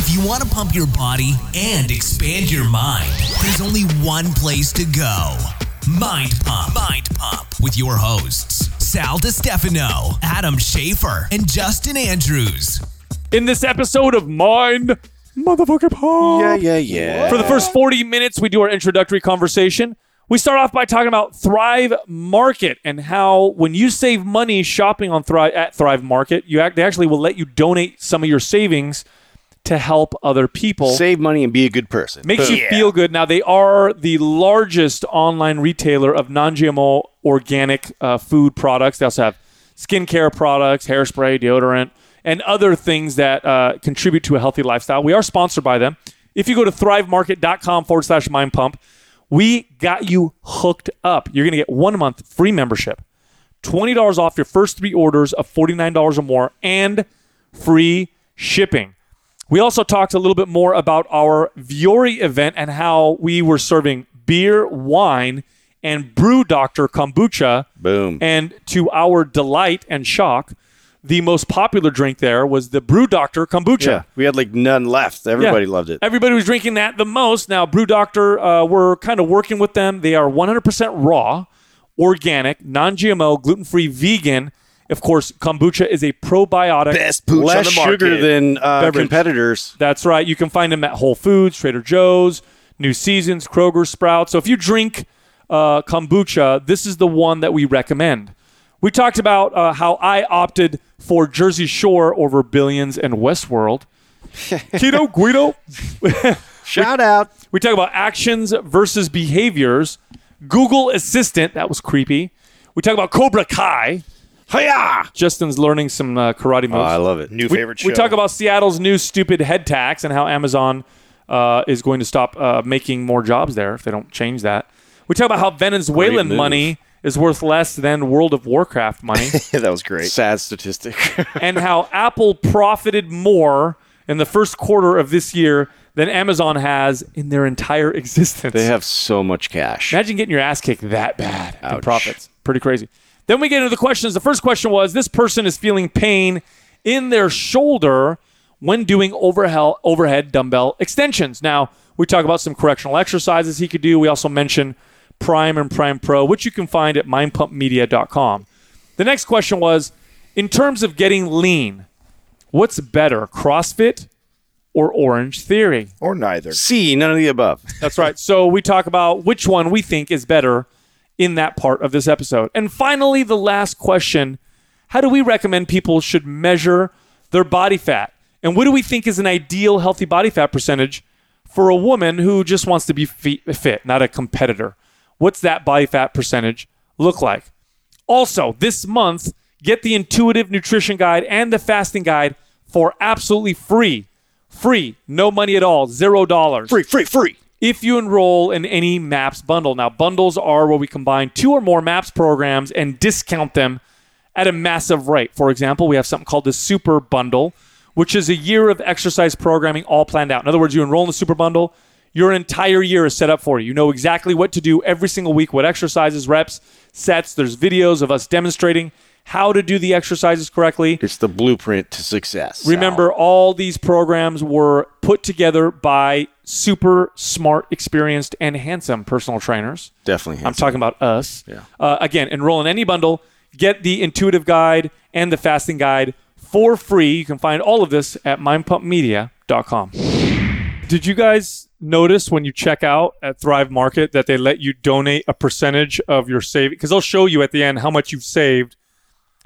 If you want to pump your body and expand your mind, there's only one place to go Mind Pump. Mind Pump with your hosts, Sal DiStefano, Adam Schaefer, and Justin Andrews. In this episode of Mind Motherfucker Pump. Yeah, yeah, yeah. For the first 40 minutes, we do our introductory conversation. We start off by talking about Thrive Market and how when you save money shopping on Thrive at Thrive Market, you act, they actually will let you donate some of your savings to help other people. Save money and be a good person. Makes you feel good. Now they are the largest online retailer of non-GMO organic uh, food products. They also have skincare products, hairspray, deodorant, and other things that uh, contribute to a healthy lifestyle. We are sponsored by them. If you go to thrivemarket.com forward slash mind pump, we got you hooked up. You're going to get one month free membership, $20 off your first three orders of $49 or more, and free shipping. We also talked a little bit more about our Vuori event and how we were serving beer, wine, and brew doctor kombucha. Boom. And to our delight and shock, the most popular drink there was the brew doctor kombucha. yeah, we had like none left. Everybody Yeah. loved it. Everybody was drinking that the most. Now, Brew Doctor, uh, we're kind of working with them. They are 100% raw, organic, non GMO, gluten free, vegan. Of course, kombucha is a probiotic. Best booch Less on the market. sugar than uh, Beverage. competitors. That's right. You can find them at Whole Foods, Trader Joe's, New Seasons, Kroger, Sprouts. So if you drink uh, kombucha, this is the one that we recommend. We talked about uh, how I opted for Jersey Shore over Billions and Westworld. Keto Guido. Shout out. We talk about actions versus behaviors. Google Assistant, that was creepy. We talk about Cobra Kai. Hiya! Justin's learning some uh, karate moves. Oh, I love it. New we, favorite show. we talk about Seattle's new stupid head tax and how Amazon uh, is going to stop uh, making more jobs there if they don't change that. We talk about how Venezuelan money is worth less than World of Warcraft money that was great. Sad statistic. and how Apple profited more in the first quarter of this year than Amazon has in their entire existence. they have so much cash. Imagine getting your ass kicked that bad in Ouch. profits. Pretty crazy. Then we get into the questions. The first question was this person is feeling pain in their shoulder when doing overhead, overhead dumbbell extensions. Now, we talk about some correctional exercises he could do. We also mention Prime and Prime Pro, which you can find at mindpumpmedia.com. The next question was in terms of getting lean, what's better, CrossFit or Orange Theory? Or neither. C, none of the above. That's right. So we talk about which one we think is better in that part of this episode. And finally, the last question How do we recommend people should measure their body fat? And what do we think is an ideal healthy body fat percentage for a woman who just wants to be fit, not a competitor? What's that body fat percentage look like? Also, this month, get the intuitive nutrition guide and the fasting guide for absolutely free. Free, no money at all, zero dollars Free, free, free. If you enroll in any MAPS bundle. Now, bundles are where we combine two or more MAPS programs and discount them at a massive rate. For example, we have something called the Super Bundle, which is a year of exercise programming all planned out. In other words, you enroll in the Super Bundle, your entire year is set up for you. You know exactly what to do every single week, what exercises, reps, sets. There's videos of us demonstrating how to do the exercises correctly. It's the blueprint to success. Remember, all these programs were put together by super smart, experienced, and handsome personal trainers. Definitely. I'm talking about us. Yeah. Uh, again, enroll in any bundle, get the intuitive guide and the fasting guide for free. You can find all of this at mindpumpmedia.com. Did you guys notice when you check out at Thrive Market that they let you donate a percentage of your saving? Because they'll show you at the end how much you've saved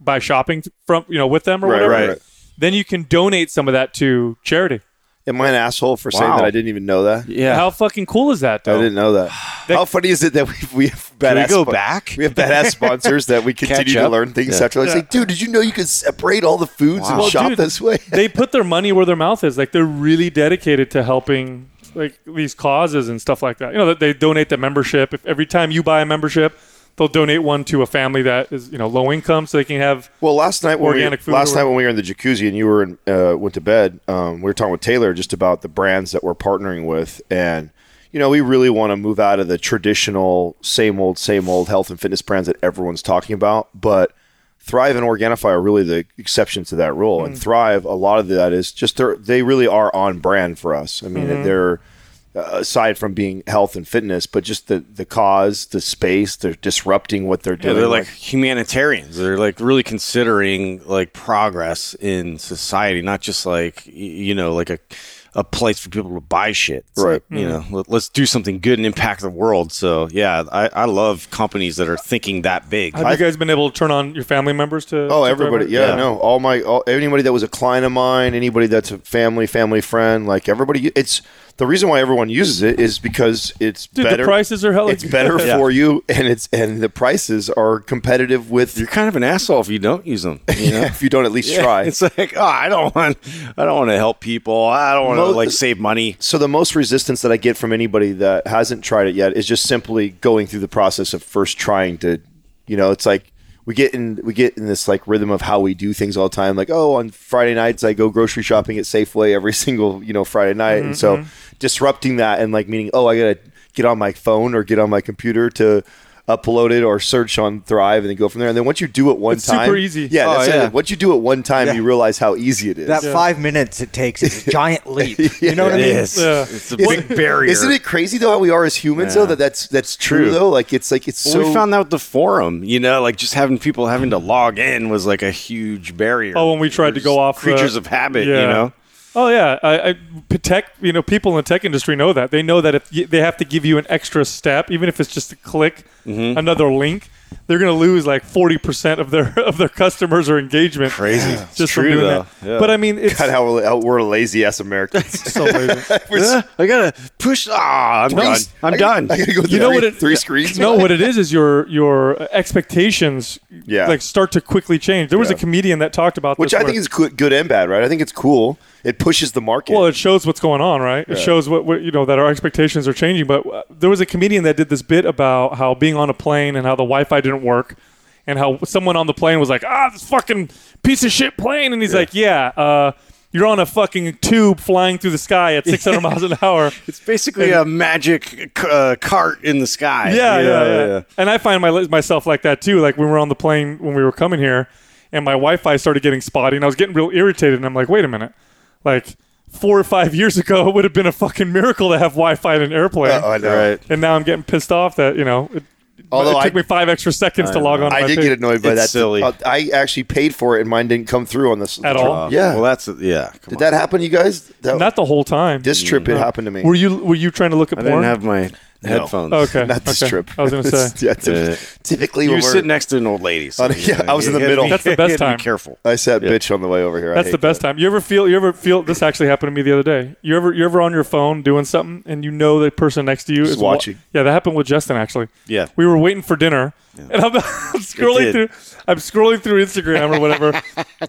by shopping from you know with them or Right, whatever. right. Then you can donate some of that to charity. Am I an asshole for saying Wow. that I didn't even know that? Yeah. How fucking cool is that? Though? I didn't know that. How funny is it that we, we have badass Can we go spon- back? We have badass sponsors that we continue to up? learn things Yeah. after. Like, say, dude, did you know you could separate all the foods and Wow. shop Dude, this way? they put their money where their mouth is. Like they're really dedicated to helping like these causes and stuff like that. You know that they donate the membership. If every time you buy a membership, they'll donate one to a family that is you know low income, so they can have. Well, last night when Organic we, food last night when we were in the jacuzzi and you were in, uh, went to bed, um, we were talking with Taylor just about the brands that we're partnering with, and you know we really want to move out of the traditional same old same old health and fitness brands that everyone's talking about, but Thrive and Organifi are really the exception to that rule. Mm. And Thrive, a lot of that is just they're, really are on brand for us. I mean, Mm-hmm. they're Uh, aside from being health and fitness, but just the the cause, the space, they're disrupting what they're Yeah, doing. they're like humanitarians. They're like really considering like progress in society, not just like you know like a a place for people to buy shit. It's Right. like, you mm. know, let, let's do something good and impact the world. So yeah, I, I love companies that are thinking that big. Have you guys been able to turn on your family members to? Oh, to everybody! Driver? Yeah, no, all my all, anybody that was a client of mine, anybody that's a family, family friend, like everybody. It's the reason why everyone uses it is because it's Dude, better. the prices are hella It's better Yeah. for you, and it's and the prices are competitive with. You're kind of an asshole if you don't use them. You know? if you don't at least Yeah, try. It's like, oh, I don't want, I don't want to help people. I don't want Mo- like save money. So the most resistance that I get from anybody that hasn't tried it yet is just simply going through the process of first trying to, you know, it's like we get in we get in this like rhythm of how we do things all the time. Like, oh, on Friday nights I go grocery shopping at Safeway every single you know Friday night, and so mm-hmm. disrupting that and like meaning, oh, I gotta get on my phone or get on my computer to upload it or search on Thrive and then go from there. And then once you do it one It's super time, easy. Yeah, Oh, yeah. it. Once you do it one time, Yeah. you realize how easy it is. That five minutes it takes is a giant leap. You know what I mean? is. Yeah. It's a big it- barrier. Isn't it crazy though how we are as humans though that that's that's true, True. though? Like it's like it's Well, so we found out the forum, you know, like just having people having to log in was like a huge barrier. Oh, when we tried to go just off the- creatures of habit, Yeah. you know. Oh yeah, I, I, tech. You know, people in the tech industry know that. They know that if y- they have to give you an extra step, even if it's just a click, Mm-hmm. another link, they're going to lose like forty percent of their of their customers or engagement. Crazy. just It's from true, doing though. that. Yeah. But I mean, it's God, how, how we're lazy ass Americans. so lazy. Yeah, I gotta push. Ah, I'm done. I'm I gotta- done. I gotta go You know three, what it- three screens. no, what it is is your your expectations, Yeah. like start to quickly change. There was a comedian that talked about Which this I where- think is good, good and bad, right? I think it's cool. It pushes the market. Well, it shows what's going on, right? It shows what, what you know that our expectations are changing. But uh, there was a comedian that did this bit about how being on a plane and how the Wi-Fi didn't work, and how someone on the plane was like, "Ah, this fucking piece of shit plane," and he's like, "Yeah, uh, you're on a fucking tube flying through the sky at 600 miles an hour." It's basically a magic uh, cart in the sky. Yeah, yeah, yeah, And I find my myself like that too. Like when we were on the plane when we were coming here, and my Wi-Fi started getting spotty, and I was getting real irritated. And I'm like, wait a minute, like four or five years ago, it would have been a fucking miracle to have Wi-Fi in an airplane. Oh, I know. Right. and now I'm getting pissed off that you know. It, Although it took I- me five extra seconds to log on. to I my did page. get annoyed by It's that. silly. Uh, I actually paid for it, and mine didn't come through on this At all? Uh, yeah. Well, that's yeah. Come Did on. that happen to you guys? That, Not the whole time. this trip, it mm-hmm. happened to me. were you were you trying to look at I porn? didn't have my headphones. okay, Not this okay. trip. I was gonna say. yeah, typ- Uh, typically You when were we're, sitting next to an old lady. So Oh, yeah, I was in the middle. be- That's the best gotta time. Be careful. I said bitch on the way over here. I That's hate the best that. time. You ever feel? You ever feel? This actually happened to me the other day. You ever? You ever on your phone doing something and you know the person next to you Just is wa- watching. yeah, that happened with Justin actually. Yeah. we were waiting for dinner, and I'm, I'm scrolling did. through. I'm scrolling through Instagram or whatever,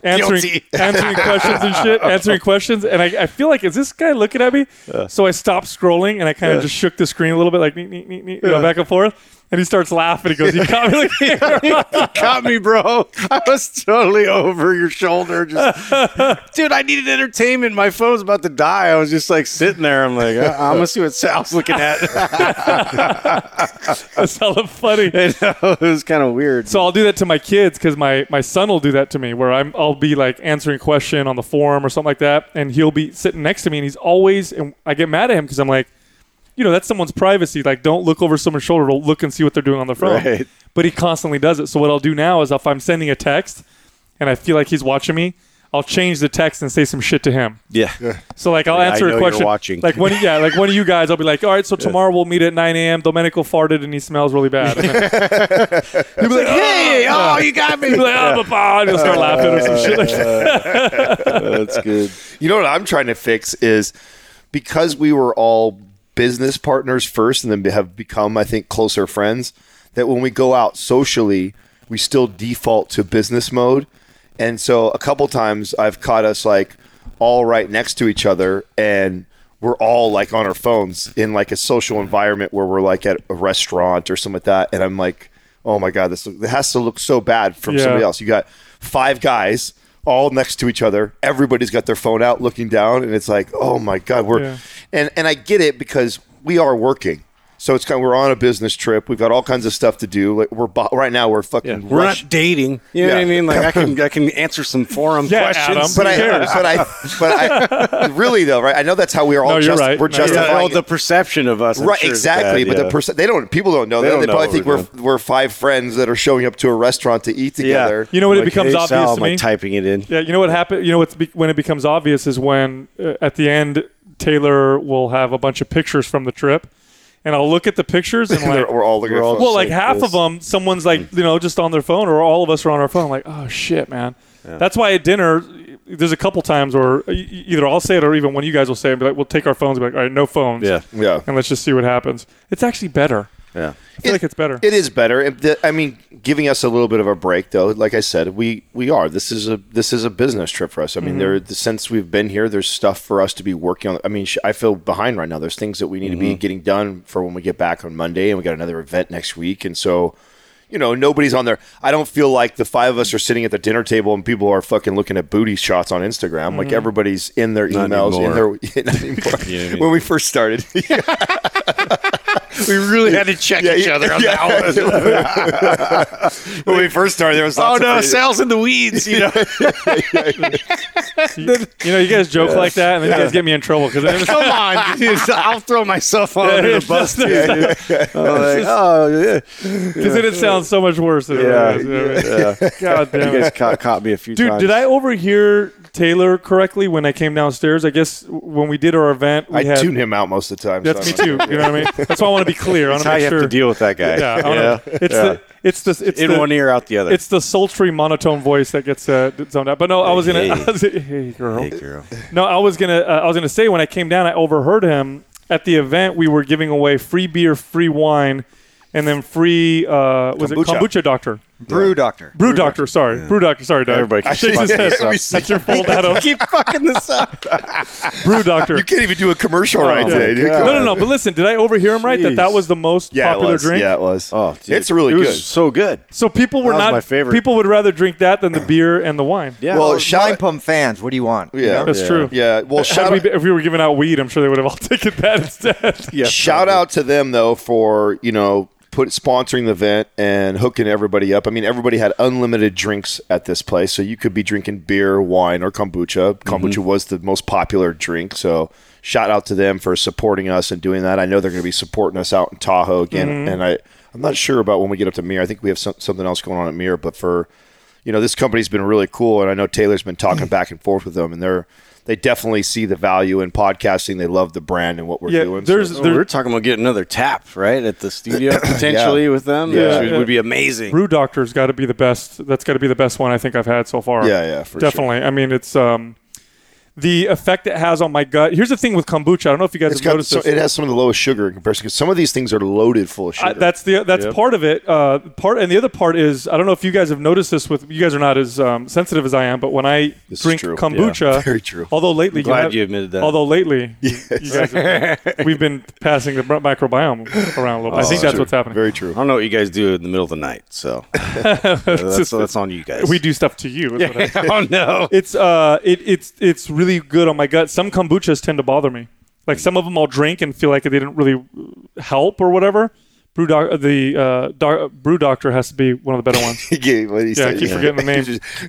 answering answering questions and shit, answering questions, and I, I feel like is this guy looking at me? So I stopped scrolling and I kind of just shook the screen a little bit, like neat, neat, neat, neat, you know, back and forth. And he starts laughing. He goes, "You caught me looking." Got me, bro. I was totally over your shoulder. Just, dude, I needed entertainment. My phone's about to die. I was just like sitting there. I'm like, uh, I'm gonna see what Sal's looking at. That's hella funny. You know, it was kind of weird. So I'll do that to my kids because my, my son will do that to me where I'm I'll be like answering a question on the forum or something like that, and he'll be sitting next to me, and he's always and I get mad at him because I'm like, you know, that's someone's privacy. Like, don't look over someone's shoulder. Don't look and see what they're doing on their phone. Right. But he constantly does it. So what I'll do now is if I'm sending a text and I feel like he's watching me, I'll change the text and say some shit to him. yeah. So like I'll Like, I answer know a you're question. watching. Like one, yeah, like one of you guys, I'll be like, all right, so tomorrow we'll meet at 9 a.m. Domenico farted and he smells really bad. And then he'll be like, Hey, oh, oh, you got me. He'll be like, oh, papa, and he'll start laughing or some shit like that. That's good. You know what I'm trying to fix is because we were all business partners first and then have become, I think, closer friends, that when we go out socially, we still default to business mode. And so a couple times I've caught us like all right next to each other and we're all like on our phones in like a social environment where we're like at a restaurant or something like that. And I'm like, oh my God, this it has to look so bad from Yeah. somebody else. You got five guys all next to each other. Everybody's got their phone out looking down, and it's like, oh my God, we're Yeah. and and I get it because we are working. So it's kind of we're on a business trip. We've got all kinds of stuff to do. Like we're bo- right now we're fucking We're not dating. You know what I mean? Like I can I can answer some forum Yeah, questions. Adam. but I, Who cares? but I, but I, really though, right? I know that's how we are all. No, you're just, right. We're No, you're yeah, justifying well, the perception of us. I'm right, sure exactly. bad, but yeah. the percent they don't. People don't know They that. don't They probably think we're we're we're five friends that are showing up to a restaurant to eat together. You know when it becomes hey, obvious Sal, to I'm me? like typing it in. Yeah, you know what happened? You know what's be- when it becomes obvious is when uh, at the end Taylor will have a bunch of pictures from the trip, and I'll look at the pictures and like, we're all looking at all- well, like like half this. of them, someone's like you know just on their phone, or all of us are on our phone. like, oh shit, man. That's why at dinner, there's a couple times where either I'll say it or even when you guys will say it, be like, we'll take our phones, and be like, all right, no phones, Yeah, yeah. and let's just see what happens. It's actually better. Yeah. I feel like it's better. It is better. I mean, giving us a little bit of a break, though. Like I said, we we are. This is a this is a business trip for us. I mean, mm-hmm. there since we've been here, there's stuff for us to be working on. I mean, I feel behind right now. There's things that we need to be mm-hmm. getting done for when we get back on Monday, and we got another event next week, and so. You know, nobody's on there. I don't feel like the five of us are sitting at the dinner table and people are fucking looking at booty shots on Instagram. Like mm-hmm. everybody's in their Not emails, in anymore. their not anymore. know I mean? When we first started, We really had to check each other on that one. when we first started, there was Oh no, of Sal's in the weeds. You know, you know, you guys joke like that, and then you guys get me in trouble because come on, dude. I'll throw myself on Yeah, under the bus. just- dude. I'm like, oh yeah, Because then it sounds so much worse. Than yeah, it is. you know what I mean? yeah. God damn You guys caught, caught me a few Dude, times. did I overhear Taylor correctly when I came downstairs? I guess when we did our event, we I had. tune him out most of the time. That's so me too. You know what I mean? That's why I want to be clear. I want to make you sure. have to deal with that guy. Yeah, wanna, it's Yeah. the it's the it's in the, one ear, out the other. It's the sultry monotone voice that gets uh, zoned out. But no, I was gonna. Hey. I was, hey, girl. hey, girl. No, I was gonna. Uh, I was gonna say when I came down, I overheard him at the event. We were giving away free beer, free wine, and then free. Uh, was it Kombucha. kombucha doctor? Brew doctor. Brew doctor. Sorry, brew doctor. Sorry, Doug. Everybody keeps Shakes his fucking head. this up. That's your fault, Adam. Keep fucking this up. Brew doctor. You can't even do a commercial right my today, dude. God. Come No, no, on. no. But listen, did I overhear him right? That that Jeez. was the most Yeah, popular was. drink. Yeah, it was. Oh, dude. It's really it was good. So good. So people were That was not my favorite. People would rather drink that than the beer and the wine. Yeah. Well, Well, shout- Pump fans, what do you want? Yeah, That's Yeah. true. yeah. Well, Had shout we out, been- if we were giving out weed, I'm sure they would have all taken that instead. yeah, shout out to them though for you know put sponsoring the event and hooking everybody up. I mean, everybody had unlimited drinks at this place, so you could be drinking beer, wine, or kombucha. Kombucha mm-hmm. was the most popular drink, so. Shout out to them for supporting us and doing that. I know they're going to be supporting us out in Tahoe again, mm-hmm. and I I'm not sure about when we get up to Mir. I think we have some, something else going on at Mir, but for you know, this company's been really cool, and I know Taylor's been talking mm. back and forth with them, and they're they definitely see the value in podcasting. They love the brand and what we're Yeah, doing. there's- so- Oh, we're talking about getting another tap, right, at the studio potentially with them. Yeah. which would be amazing. Brew Doctor's got to be the best. That's got to be the best one I think I've had so far. Yeah, yeah, for definitely. I mean, it's um, the effect it has on my gut. Here's the thing with kombucha. I don't know if you guys it's have got noticed so, this. it has some of the lowest sugar in comparison because some of these things are loaded full of sugar. I, that's the that's Yep. part of it. Uh, part and the other part is I don't know if you guys have noticed this. With you guys are not as um, sensitive as I am, but when I This drink true. kombucha, Very true. Although lately, Glad have- you admitted that. Although lately, you guys have, we've been passing the microbiome around a little. bit. I think that's true. what's happening. Very true. I don't know what you guys do in the middle of the night, so that's, that's on you guys. we do stuff to you. is what I- oh no. It's uh, it, it's it's really good on my gut. Some kombuchas tend to bother me. Like some of them, I'll drink and feel like they didn't really help or whatever. Brew doc, the uh, doc, brew doctor has to be one of the better ones. Yeah, what he Yeah, I said, keep forgetting the name.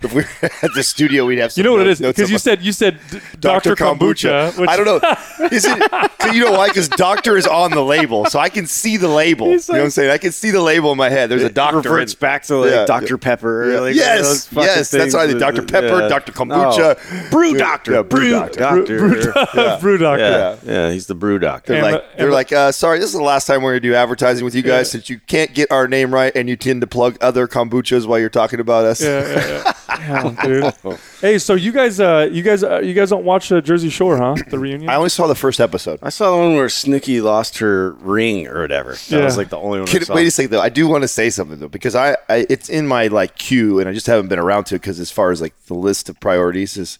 if we were at the studio, we'd have. You know what it is because you said you said d- Doctor Kombucha. Which, I don't know. Is it? 'cause you know why? Because doctor is on the label, so I can see the label. He's you know what I'm saying? I can see the label in my head. There's a It doctor. reverts in- back to like Yeah, Dr. Pepper. Yeah. Like yes, those yes, that's things right. that- Dr. Pepper, yeah. Dr. Kombucha, No. Brew doctor. Yeah, brew doctor. doctor. brew doctor. Yeah. yeah, he's the brew doctor. They're like, they're like, uh, sorry, this is the last time we're gonna do advertising with you guys since you can't get our name right and you tend to plug other kombuchas while you're talking about us. Yeah, yeah, yeah. Damn, dude. Hey, so you guys, uh, you guys, uh, you guys don't watch uh, Jersey Shore, huh? The reunion. I only saw the first episode. I saw the one where Snooki lost her ring or whatever. That Yeah. was like the only one. I Can, saw. wait a second though. I do want to say something though because I, I it's in my like queue and I just haven't been around to it because as far as like the list of priorities is.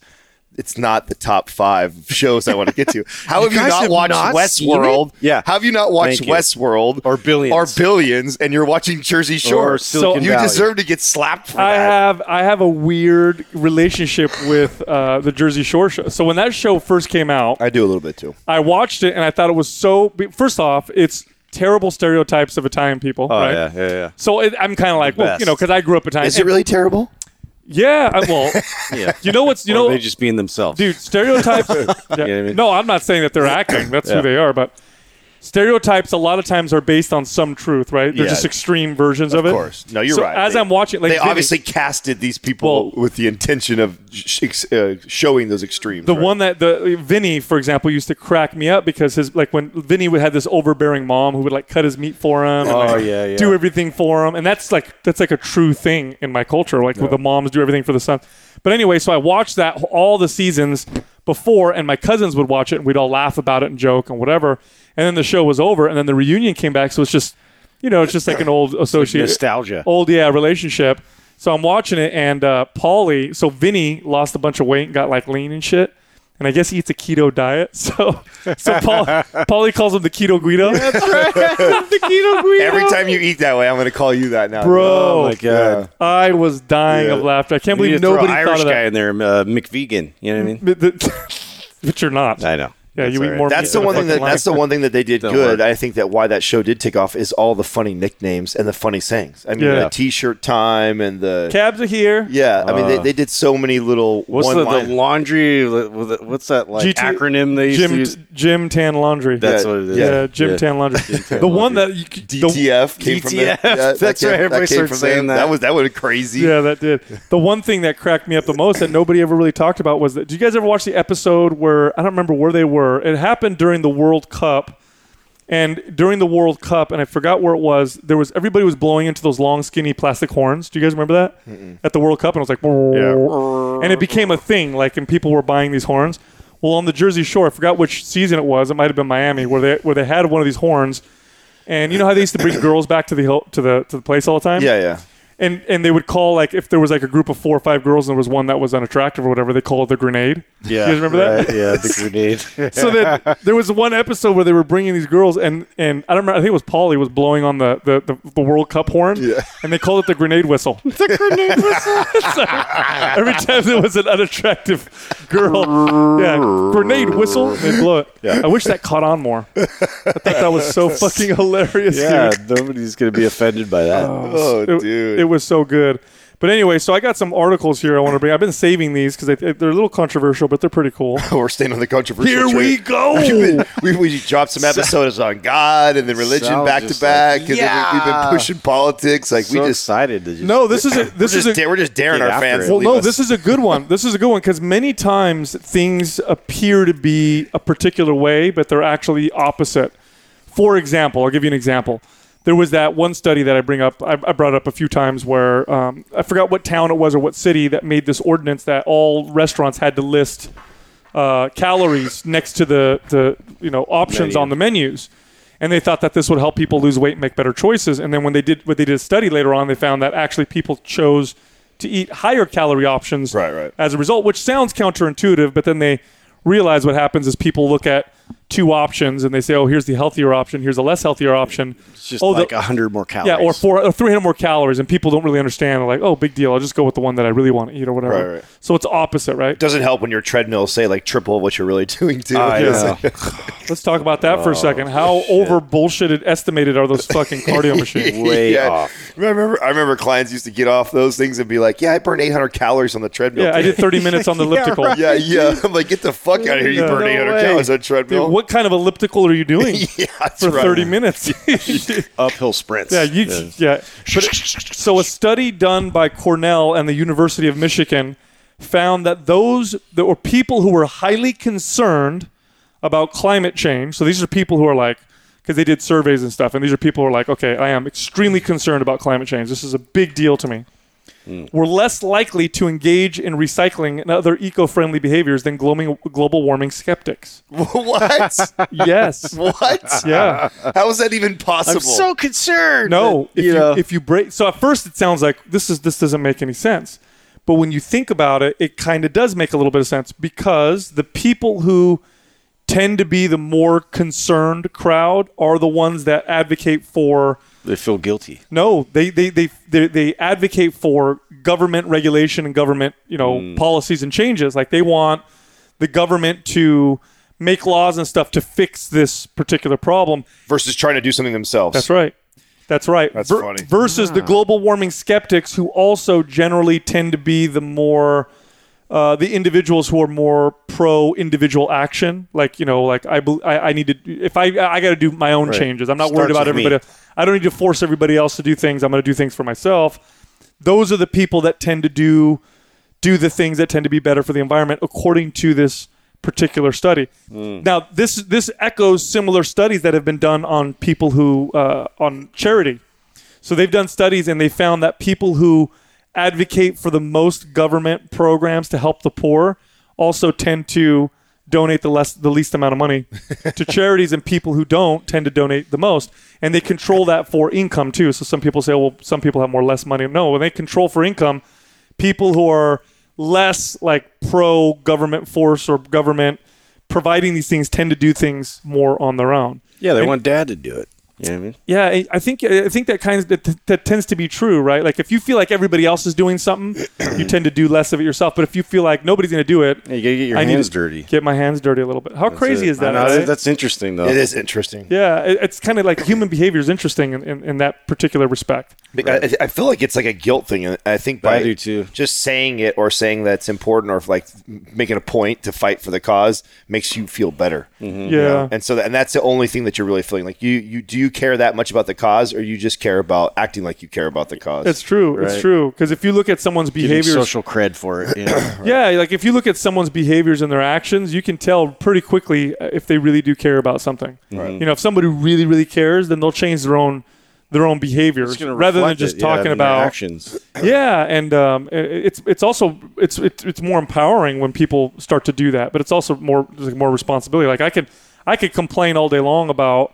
It's not the top five shows I want to get to. How have you guys not have watched not seen Westworld? Yeah. How have you not watched Thank you. Westworld Or Billions. or Billions, and you're watching Jersey Shore? Or Silicon you Valley. deserve to get slapped for I that. have I have a weird relationship with uh, the Jersey Shore show. So when that show first came out, I do a little bit too. I watched it and I thought it was so. First off, it's terrible stereotypes of Italian people. Oh right? yeah, yeah, yeah. So it, I'm kind of like, well, you know, because I grew up Italian. Is it really terrible? Yeah. I, well, Yeah. you know what's you Or know, they just being themselves. dude, stereotypes. Yeah. know I mean? No, I'm not saying that they're acting. That's Yeah. who they are, but. Stereotypes a lot of times are based on some truth, right? They're Yeah. just extreme versions of, it. Of course. No, you're So right. As They- I'm watching, like they Vinny- obviously casted these people with the intention of sh- uh, showing those extremes. The right? one that the Vinny, for example, used to crack me up because his like when Vinny would have this overbearing mom who would like cut his meat for him, and, Oh, like, yeah, yeah. do everything for him, and that's like that's like a true thing in my culture, like the moms do everything for the son. But anyway, so I watched that all the seasons before, and my cousins would watch it, and we'd all laugh about it and joke and whatever. And then the show was over, and then the reunion came back, so it's just you know it's just like an old associate nostalgia. old yeah relationship. So I'm watching it, and uh, Paulie, so Vinny lost a bunch of weight and got like lean and shit. And I guess he eats a keto diet. So, so Paul, Paulie calls him the keto Guido. That's right, the keto Guido. Every time you eat that way, I'm going to call you that now. Bro. Oh my god. I was dying Yeah. of laughter. I can't We need believe to throw nobody an thought Irish of guy in there, uh, McVegan. You know what I mean? But, but you're not. I know. Yeah, you That's eat all right. more. That's the one thing that that's the one thing that they did Don't good. worry. I think that why that show did take off is all the funny nicknames and the funny sayings. I mean, Yeah. the T-shirt time and the Cabs are here. yeah. I mean, they, Uh, they did so many little What's the, the laundry? What's that like GT acronym they used Jim use? Gym Tan Laundry. That's Yeah, what it is. yeah, yeah, Gym yeah. Tan Laundry. Tan the one that you, the, DTF came from there. DTF, Yeah, that that's came- right, everybody That came started from saying that. That was that was crazy. Yeah, that did. The one thing that cracked me up the most that nobody ever really talked about was that. Did you guys ever watch the episode where I don't remember where they were? It happened during the World Cup, and during the World Cup, and I forgot where it was. There was everybody was blowing into those long, skinny plastic horns. Do you guys remember that at the World Cup? And it was like, and it became a thing. Like, and people were buying these horns. Well, on the Jersey Shore, I forgot which season it was. It might have been Miami, where they where they had one of these horns. And you know how they used to bring girls back to the to the to the place all the time yeah, yeah. And and they would call like if there was like a group of four or five girls and there was one that was unattractive or whatever, they called it the grenade. Yeah, you guys remember that? Yeah, the grenade. So then there was one episode where they were bringing these girls and and I don't remember. I think it was Paulie was blowing on the the, the, the World Cup horn, Yeah. and they called it the grenade whistle. the grenade whistle. So every time there was an unattractive girl, yeah, grenade whistle, they blow it. Yeah. I wish that caught on more. I thought that was so fucking hilarious. yeah, dude. nobody's gonna be offended by that. Oh, oh it, dude. it was so good. But anyway, so I got some articles here I want to bring. I've been saving these because they, they're a little controversial, but they're pretty cool. We're staying on the controversial. Here we train. go. We've been- we, we dropped some episodes on God and then religion Sal's back to back, like, and then we, we've been pushing politics. Like so we just excited to just No, this is a this is just, a we're just daring our fans. it. well, no, us. this is a good one. This is a good one because many times things appear to be a particular way, but they're actually opposite. For example, I'll give you an example. There was that one study that I bring up. I, I brought up a few times where um, I forgot what town it was or what city that made this ordinance that all restaurants had to list uh, calories next to the, the you know options Menu. on the menus, and they thought that this would help people lose weight and make better choices. And then when they did when they did a study later on, they found that actually people chose to eat higher calorie options Right, right. as a result, which sounds counterintuitive, but then they realize what happens is people look at two options and they say, "Oh, here's the healthier option. Here's the less healthier option." it's just oh, like the, a hundred more calories. yeah, or four or three hundred more calories, and people don't really understand. They're like, "Oh, big deal. I'll just go with the one that I really want to eat or whatever." Right, right. So it's opposite, right? doesn't help when your treadmill say like triple what you're really doing too. I Yeah. Let's talk about that for a oh, second. How over bullshitted estimated are those fucking cardio machines? Way Yeah. off. I remember, I remember clients used to get off those things and be like, "Yeah, I burned 800 calories on the treadmill." Yeah, I did 30 minutes on the elliptical. right. Yeah, yeah. I'm like, get the fuck out of here! You Yeah. burned No 800 way. calories on a treadmill. What kind of elliptical are you doing yeah, for right. 30 minutes? Uphill sprints. Yeah, you, yeah. But so a study done by Cornell and the University of Michigan found that those that were people who were highly concerned about climate change. So these are people who are like, because they did surveys and stuff, and these are people who are like, okay, I am extremely concerned about climate change. This is a big deal to me. Were less likely to engage in recycling and other eco-friendly behaviors than global global warming skeptics. what? Yes. what? yeah. How is that even possible? I'm so concerned. No, that, if you you, know, if you break so at first it sounds like this is this doesn't make any sense. But when you think about it, it kind of does make a little bit of sense because the people who tend to be the more concerned crowd are the ones that advocate for they feel guilty. no, they they they they, they advocate for government regulation and government, you know, mm. policies and changes. Like they want the government to make laws and stuff to fix this particular problem. versus trying to do something themselves. That's right. That's right. That's funny. Versus the ah. global warming skeptics, who also generally tend to be the more uh, the individuals who are more pro individual action. Like you know, like I I, I need to if I I got to do my own Right. changes. I'm not worried about with me. everybody. I don't need to force everybody else to do things. I'm going to do things for myself. Those are the people that tend to do do the things that tend to be better for the environment, according to this particular study. Now, this this echoes similar studies that have been done on people who uh, on charity. So they've done studies and they found that people who advocate for the most government programs to help the poor also tend to donate the less the least amount of money to charities and people who don't tend to donate the most. And they control that for income too. So some people say well some people have more less money. No when they control for income people who are less like pro government force or government providing these things tend to do things more on their own. Yeah, they And- want dad to do it. You know what I mean? yeah, I- I think I think that kind of that, that tends to be true, right? Like if you feel like everybody else is doing something, you tend to do less of it yourself. But if you feel like nobody's going to do it, Yeah, you gotta get your I need hands to dirty. get my hands dirty a little bit. How crazy is that? know, right? That's interesting, though. It is interesting. yeah, it- it's kind of like human behavior is interesting in, in, in that particular respect. I, I feel like it's like a guilt thing. and I think by I do too. just saying it or saying that it's important or like making a point to fight for the cause makes you feel better. Mm-hmm. Yeah, And so, that, and that's the only thing that you're really feeling like you, you do you care that much about the cause, or you just care about acting like you care about the cause? it's true. It's true because if you look at someone's Getting behaviors, social cred for it. Yeah. yeah, like if you look at someone's behaviors and their actions, you can tell pretty quickly uh, if they really do care about something. Right. You know, if somebody really, really cares, then they'll change their own their own behaviors rather than just it, talking in their about actions. yeah and um, it's it's also it's, it's it's more empowering when people start to do that but it's also more there's like more responsibility like i could i could complain all day long about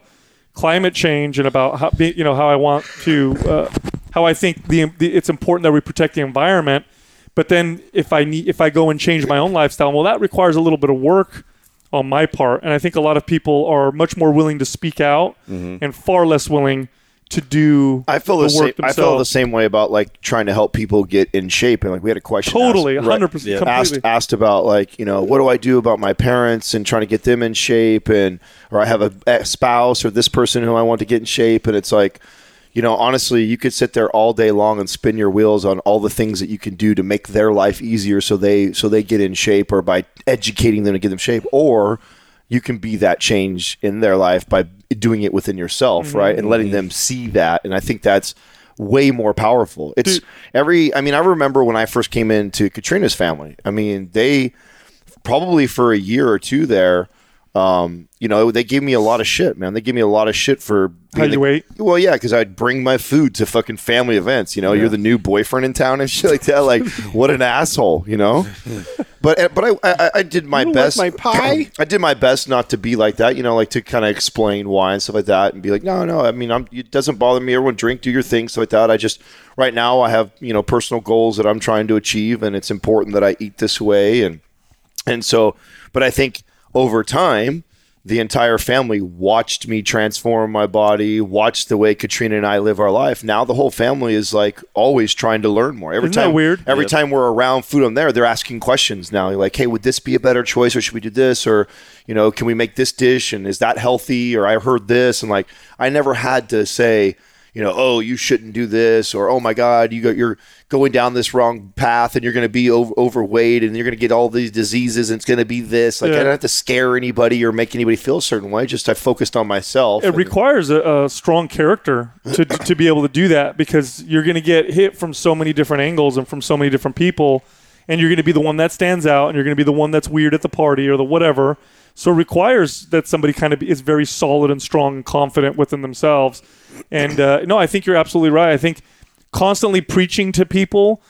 climate change and about how you know how i want to uh, how i think the, the it's important that we protect the environment. But then if i need if i go and change my own lifestyle well that requires a little bit of work on my part. And i think a lot of people are much more willing to speak out and far less willing to do I feel the, the same. work I feel the same way about like trying to help people get in shape, and like we had a question. Totally, asked, 100%, right, completely. asked asked about like you know what do I do about my parents and trying to get them in shape, and or I have a, a spouse or this person who I want to get in shape, and it's like. You know, honestly, you could sit there all day long and spin your wheels on all the things that you can do to make their life easier, so they so they get in shape, or by educating them to get them shape, or you can be that change in their life by doing it within yourself, mm-hmm. right? And letting mm-hmm. them see that. And I think that's way more powerful. It's every, I mean, I remember when I first came into Katrina's family, I mean, they probably for a year or two there, um, you know, they gave me a lot of shit, man. They gave me a lot of shit for How you the- ate? Well, yeah, because I'd bring my food to fucking family events. You know, you're the new boyfriend in town and shit like that. Like, what an asshole, you know. But uh, but I, I I did my don't like best. my pie? I did my best not to be like that. You know, like to kind of explain why and stuff like that, and be like, no, no. I mean, I'm. It doesn't bother me. Everyone drink, do your thing, stuff like that. I just right now I have you know personal goals that I'm trying to achieve, and it's important that I eat this way, and and so. But I think over time the entire family watched me transform my body, watched the way Katrina and I live our life. Now the whole family is like always trying to learn more. Every Isn't that time weird? Every time we're around food on there, they're asking questions now. You're Like, hey, would this be a better choice or should we do this? Or, you know, can we make this dish and is that healthy? Or I heard this and like I never had to say, you know, oh, you shouldn't do this, or oh my God, you go, you're going down this wrong path, and you're going to be over, overweight, and you're going to get all these diseases, and it's going to be this. Like I don't have to scare anybody or make anybody feel a certain way. Just I focused on myself. it and- requires a, a strong character to, to be able to do that because you're going to get hit from so many different angles and from so many different people and you're going to be the one that stands out and you're going to be the one that's weird at the party or the whatever so it requires that somebody kind of is very solid and strong and confident within themselves. And uh, no i think you're absolutely right. I think constantly preaching to people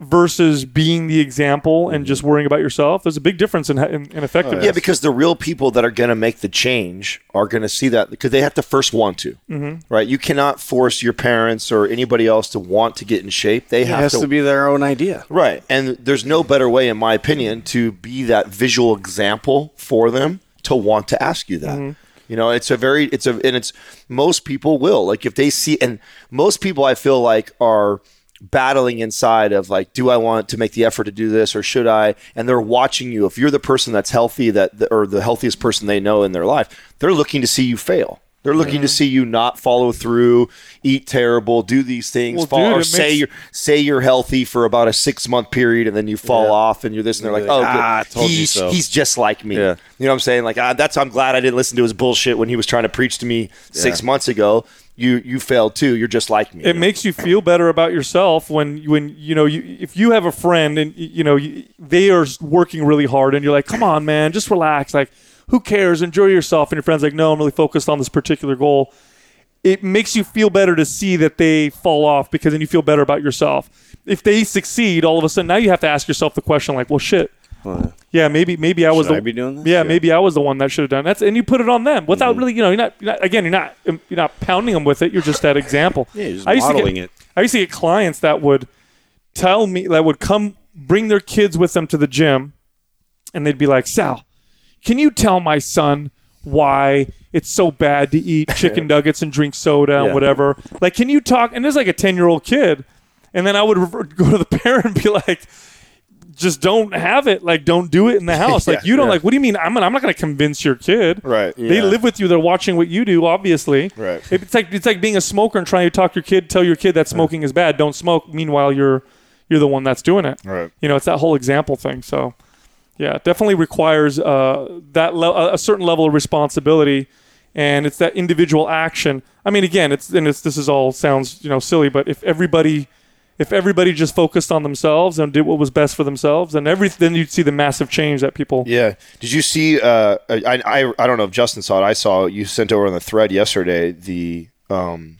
versus being the example and just worrying about yourself there's a big difference in, in, in effectiveness Yeah, because the real people that are going to make the change are going to see that because they have to first want to, mm-hmm. right? You cannot force your parents or anybody else to want to get in shape. They It have has to, to be their own idea. right, and there's no better way, in my opinion, to be that visual example for them to want to ask you that. You know, it's a very, it's a, and it's most people will like if they see, and most people I feel like are battling inside of like, do I want to make the effort to do this or should I? And they're watching you. If you're the person that's healthy, that or the healthiest person they know in their life, they're looking to see you fail. They're looking to see you not follow through, eat terrible, do these things, Well, fall, dude, or say makes- you're say you're healthy for about a six month period, and then you fall off, and you're this, and they're like, "Oh, ah, he's so." he's just like me." Yeah. You know what I'm saying? Like ah, that's I'm glad I didn't listen to his bullshit when he was trying to preach to me six months ago. You you failed too. You're just like me. it makes you feel better about yourself when when you know you if you have a friend and you know you, they are working really hard and you're like come on man just relax. Like who cares? Enjoy yourself. And your friends like no i'm really focused on this particular goal. It makes you feel better to see that they fall off because then you feel better about yourself. If they succeed all of a sudden now you have to ask yourself the question like well shit yeah, maybe maybe I was Should the I be doing this? Yeah, Yeah. maybe I was the one that should have done that. and you put it on them without mm-hmm. really you know you're not, you're not again you're not um, you're not pounding them with it you're just that example. Yeah, you're just I used to modeling get, it. I used to get clients that would tell me that would come bring their kids with them to the gym, and they'd be like, "Sal, can you tell my son why it's so bad to eat chicken nuggets and drink soda and Yeah. whatever? Like, can you talk?" And there's like a ten year old kid, and then I would go to the parent and be like. Just don't have it. Like, don't do it in the house. Like, Yeah, you don't yeah. like. What do you mean? I'm. I'm not going to convince your kid. Right. They live with you. They're watching what you do. Obviously. Right. It's like it's like being a smoker and trying to talk your kid, tell your kid that smoking is bad. Don't smoke. Meanwhile, you're you're the one that's doing it. Right. You know, it's that whole example thing. So, yeah, it definitely requires uh, that le- a certain level of responsibility, and it's that individual action. I mean, again, it's and it's this is all sounds you know silly, but if everybody if everybody just focused on themselves and did what was best for themselves, then every then you'd see the massive change that people. Yeah. Did you see? Uh, I, I I don't know if Justin saw it. I saw you sent over on the thread yesterday. The um,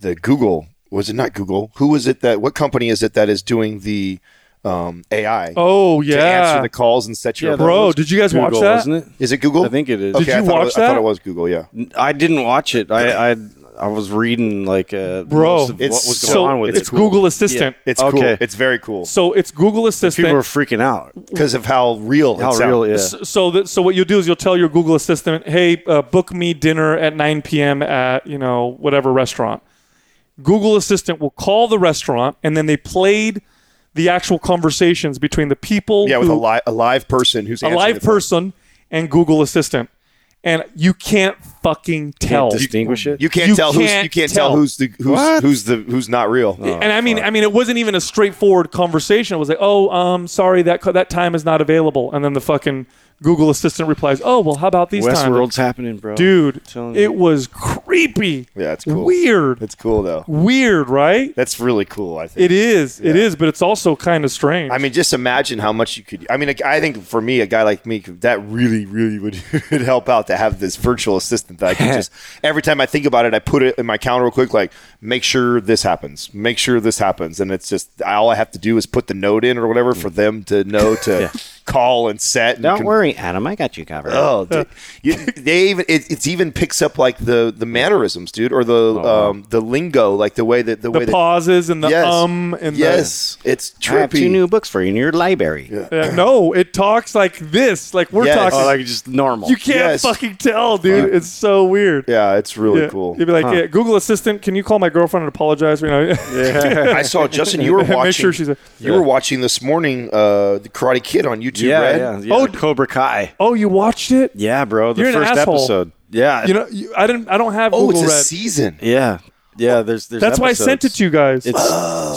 the Google was it not Google? Who was it that? What company is it that is doing the um, AI Oh yeah, to answer the calls and set your Yeah, bro. Did you guys watch Google, that? Wasn't it? Is it Google? I think it is. Okay, Did I you thought it watch was- I thought it was Google. Yeah. I didn't watch it. I I, I was reading like uh, Bro, most of it's what was so- going on with it's it. Google Assistant. It's Okay. cool. It's very cool So it's Google Assistant. People were freaking out. because of how real How it sounds. real? Yeah. So, so that so what you'll do is you'll tell your Google Assistant, "Hey, uh, book me dinner at 9 p.m. at you know whatever restaurant." Google Assistant will call the restaurant, and then they played the actual conversations between the people, Yeah, with who, a, li- a live person who's a live the person, and Google Assistant, and you can't fucking tell. Can't distinguish it. You can't You tell who's can't you can't tell, tell. who's the who's What? who's the who's not real. and I mean, I mean, it wasn't even a straightforward conversation. It was like, "Oh, um, sorry, that co- that time is not available," and then the fucking Google Assistant replies, "Oh, well, how about these times?" Westworld's happening, bro. dude telling you. it was creepy Yeah, it's cool. weird It's cool though. weird right That's really cool. I think it is it Yeah. is but it's also kind of strange I mean, just imagine how much you could. I mean, I think for me, a guy like me, that really, really would, would help out to have this virtual assistant that I can just every time I think about it, I put it in my calendar real quick, like make sure this happens, make sure this happens, and it's just all I have to do is put the note in or whatever for mm. them to know to call and set. And Don't con- worry, Adam. I got you covered. Oh, dude. you, they even it, it's even picks up like the the mannerisms, dude, or the um the lingo, like the way that the, the way that pauses and the yes, um and yes, it's trippy. I have two new books for you in your library. the uh, no it talks like this like we're Yes. talking Oh, like just normal. you can't Yes. fucking tell dude it's so weird Yeah, it's really Yeah. cool. You'd be like, yeah, Google Assistant, can you call my girlfriend and apologize? You know, I saw Justin. You were watching. make sure she's a. you were watching this morning, uh, the Karate Kid on YouTube. Yeah, Red. yeah, yeah. Oh, Cobra Kai. Oh, you watched it? Yeah, bro. The You're first asshole. episode. Yeah, You know, you, I didn't. I don't have Oh, Google it's a Red. season. yeah, yeah. There's, there's. That's why I sent it to you guys. It's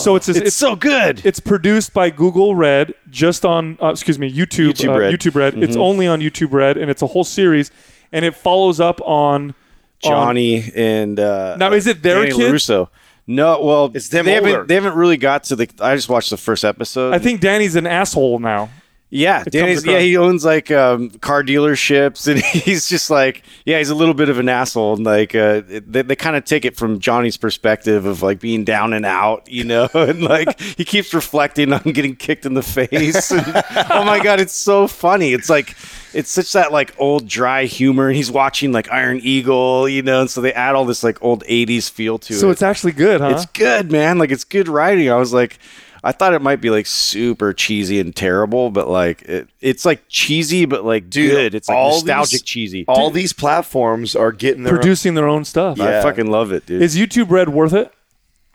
so it's a, it's, so good. It's produced by Google Red, just on uh, excuse me YouTube YouTube uh, Red. YouTube Red. It's only on YouTube Red, and it's a whole series, and it follows up on Johnny and uh, Now, is it their Danny kid? LaRusso. No, well, It's them they older. haven't. They haven't really got to the. I just watched the first episode. I think Danny's an asshole now. Yeah, Danny's. Yeah, he owns like um, car dealerships, and he's just like, yeah, he's a little bit of an asshole. And like, uh, they, they kind of take it from Johnny's perspective of like being down and out, you know, and like he keeps reflecting on getting kicked in the face. And, oh my god, it's so funny. It's like. It's such that like old dry humor, and he's watching like Iron Eagle, you know, and so they add all this like old '80s feel to it. So it's actually good, huh? It's good, man. Like it's good writing. I was like, I thought it might be like super cheesy and terrible, but like it, it's like cheesy, but like Dude, good. It's like all nostalgic these- cheesy. All these platforms are getting their. producing their own stuff. I fucking love it, dude. Is YouTube Red worth it?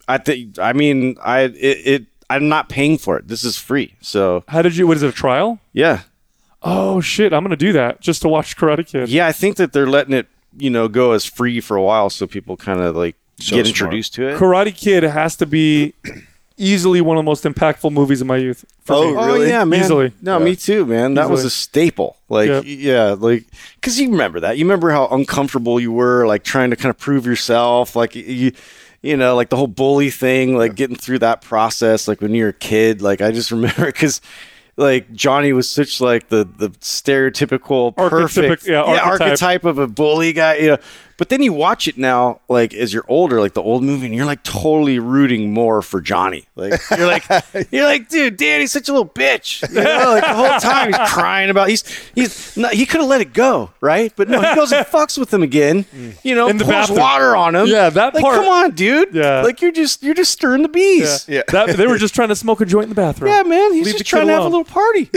I think. I mean, I it, it. I'm not paying for it. This is free. So How did you? What is it? A trial? yeah, Oh shit! I'm gonna do that just to watch Karate Kid. yeah. I think that they're letting it, you know, go as free for a while, so people kind of like So get smart. introduced to it. Karate Kid has to be easily one of the most impactful movies of my youth. For Oh, me. Oh Really? yeah, man. Easily. No, me too, man. That was a staple. Like, Yep. yeah, like because you remember that. You remember how uncomfortable you were, like trying to kind of prove yourself, like you, you know, like the whole bully thing, like getting through that process, like when you're a kid. Like I just remember because. Like Johnny was such like the the stereotypical perfect Archetypic- yeah, archetype. archetype of a bully guy, you know. But then you watch it now, like as you're older, like the old movie, and you're like totally rooting more for Johnny. Like you're like you're like, dude, Danny's such a little bitch. You know, like the whole time he's crying about he's he's not, he could have let it go, right? But no, he goes and fucks with him again. You know, In the pours bathroom. water on him. Yeah, that like, part- Come on, dude. Yeah. like you're just you're just stirring the bees. Yeah. That, they were just trying to smoke a joint in the bathroom. Yeah, man, he's Leave the just kid trying to have a alone. little party.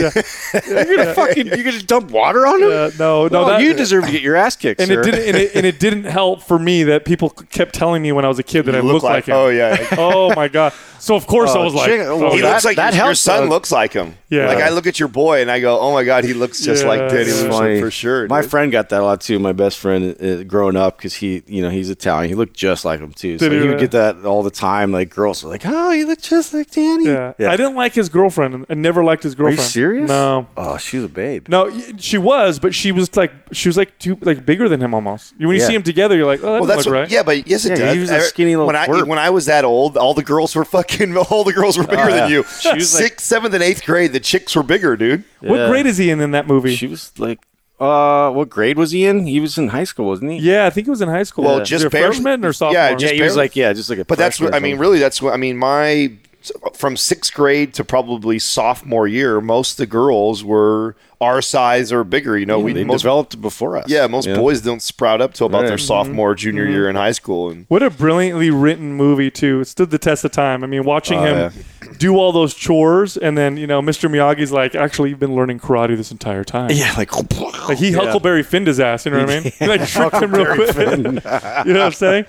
you're gonna fucking you're gonna dump water on him. Uh, no, no, No, that, you deserve to get your ass kicked, and sir. it didn't and it, and it didn't help for me that people kept telling me when I was a kid that I look looked like, like- him. oh, yeah. oh my god. So of course I Oh, was like, chick- oh, well, he that- looks like that your, your son though. looks like him. Yeah. Like I look at your boy and I go, oh my god, he looks just Yeah, like Danny it's Lewis for sure. My friend got that a lot too. My best friend uh, growing up because he, you know, he's Italian. He looked just like him too. So Did he he would get that all the time. Like girls were like, "Oh, you look just like Danny." yeah. I didn't like his girlfriend. I never liked his girlfriend. Are you girlfriend. serious? No. Oh, she was a babe. No, she was, but she was like she was like too like bigger than him almost. When you Yeah. see them together, you're like, oh, that Well, that's look what, right. yeah, but yes, it Yeah, does. he was a I- skinny little when I when I was that old, all the girls were fucking all the girls were bigger Oh, yeah. than you. She was like- Sixth, seventh, and eighth grade, the chicks were bigger, dude. What grade is he in in that movie? She was like, uh, what grade was he in? He was in high school, wasn't he? yeah, I think he was in high school. Well, Was just he a barely- freshman or sophomore. yeah, yeah. just He was like, yeah, just like a. But that's what I mean. Really, that's what I mean. My from sixth grade to probably sophomore year, most of the girls were our size or bigger. You know, we They most developed before us. yeah, most you know? boys don't sprout up till about their sophomore, junior Mm-hmm. year in high school, and What a brilliantly written movie too. It stood the test of time. I mean, watching Oh, him do all those chores, and then you know, Mr. Miyagi's like, actually, you've been learning karate this entire time. Yeah, like, Like he Huckleberry Finned his ass. You know what I mean? He like tricked him real quick. you know what I'm saying?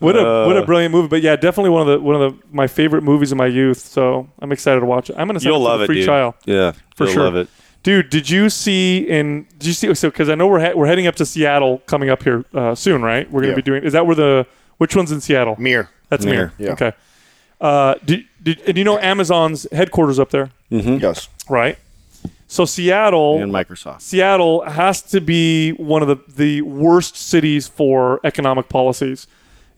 What a what Uh. a brilliant movie. But yeah, definitely one of the one of the my favorite movies of my youth. So I'm excited to watch it. I'm gonna send you'll it love it, free dude. trial Yeah, for you'll sure. Love it. Dude, did you see in? Did you see? So because I know we're he- we're heading up to Seattle coming up here uh, soon, right? We're gonna Yeah. be doing. Is that where the which one's in Seattle? Mir. That's Mir, Mir. yeah. Okay. Uh, did, did and you know Amazon's headquarters up there, Yes. right? So Seattle And Microsoft. Seattle has to be one of the, the worst cities for economic policies.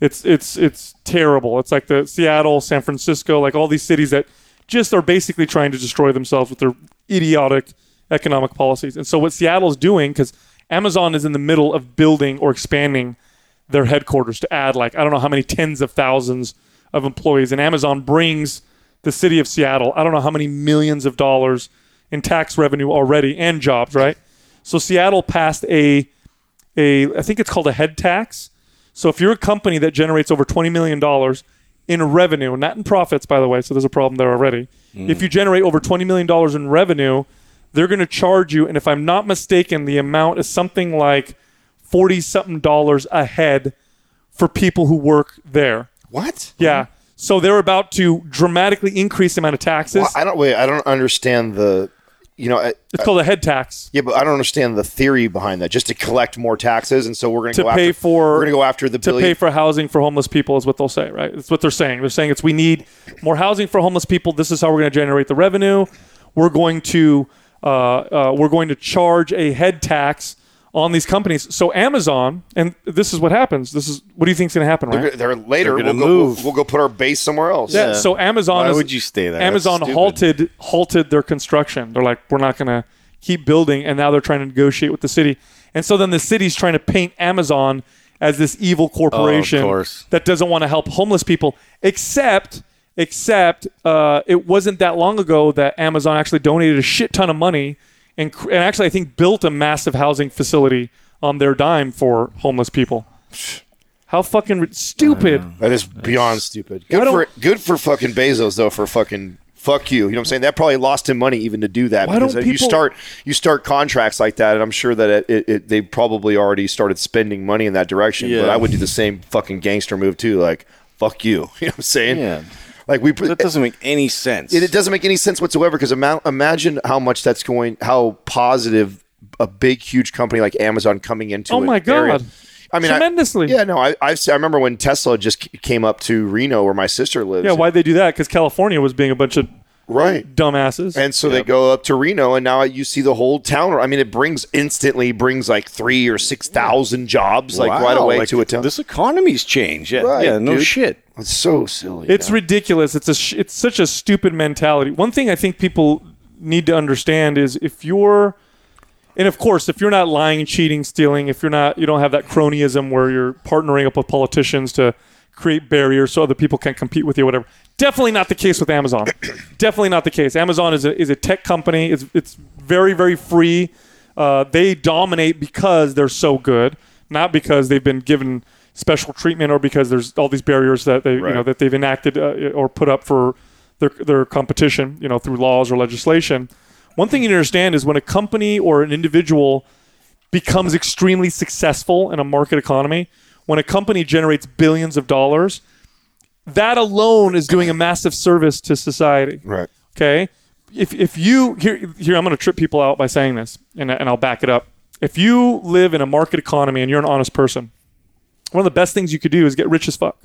It's it's it's terrible. It's like the Seattle, San Francisco, like all these cities that just are basically trying to destroy themselves with their idiotic economic policies. And so what Seattle's doing because Amazon is in the middle of building or expanding their headquarters to add like I don't know how many tens of thousands of employees and Amazon brings the city of Seattle I don't know how many millions of dollars in tax revenue already and jobs right so Seattle passed a a I think it's called a head tax so if you're a company that generates over 20 million dollars in revenue not in profits by the way so there's a problem there already mm. if you generate over 20 million dollars in revenue they're going to charge you and if I'm not mistaken the amount is something like 40 something dollars a head for people who work there. What? Yeah. So they're about to dramatically increase the amount of taxes. Well, I don't wait. I don't understand the. You know, I, it's called a head tax. yeah, but I don't understand the theory behind that. Just to collect more taxes, and so we're going To go pay after, for- we're going to go after the To billion. pay for housing for homeless people is what they'll say, right? That's what they're saying. They're saying it's we need more housing for homeless people. This is how we're going to generate the revenue. We're going to uh, uh, we're going to charge a head tax on these companies. So Amazon, and this is what happens. This is what do you think is going to happen, right? they're, they're later. They're we'll gonna go. move. We'll, we'll go put our base somewhere else. Yeah. Yeah. So Amazon Why is, would you stay there? Amazon halted halted their construction. They're like, we're not going to keep building, and now they're trying to negotiate with the city. And so then the city's trying to paint Amazon as this evil corporation course. that doesn't want to help homeless people. Except, except uh, it wasn't that long ago that Amazon actually donated a shit ton of money and, and actually I think built a massive housing facility on their dime for homeless people. How fucking ri- stupid! That is beyond stupid. Good for good for fucking Bezos though for fucking fuck you. You know what I'm saying? That probably lost him money even to do that. Why don't because you people- start you start contracts like that, and I'm sure that it, it, it, they probably already started spending money in that direction. Yeah. But I would do the same fucking gangster move too. Like fuck you. You know what I'm saying? Yeah. Like we That doesn't make any sense. it, it doesn't make any sense whatsoever because ima- imagine how much that's going, how positive a big, huge company like Amazon coming into. Oh an my area- God. I mean, I- Tremendously. yeah, no, I, I've, I remember when Tesla just came up to Reno, where my sister lives. Yeah, why'd they do that? Because California was being a bunch of Right. dumbasses. And so they go up to Reno, and now you see the whole town. I mean, it brings instantly brings like three or six thousand jobs like Wow, right away like, to a town. This economy's changed. Yeah, Right, yeah no dude. shit. It's so silly. It's man. ridiculous. It's a sh- it's such a stupid mentality. One thing I think people need to understand is if you're and of course, if you're not lying, cheating, stealing, if you're not you don't have that cronyism where you're partnering up with politicians to create barriers so other people can compete with you whatever. Definitely not the case with Amazon. Definitely not the case. Amazon is a, is a tech company. It's it's very very free. Uh, they dominate because they're so good, not because they've been given special treatment or because there's all these barriers that they you know that they've enacted uh, or put up for their their competition, you know, through laws or legislation. One thing you understand is when a company or an individual becomes extremely successful in a market economy, when a company generates billions of dollars, that alone is doing a massive service to society. right. Okay. If, if you here here I'm going to trip people out by saying this and, and I'll back it up. If you live in a market economy and you're an honest person, one of the best things you could do is get rich as fuck.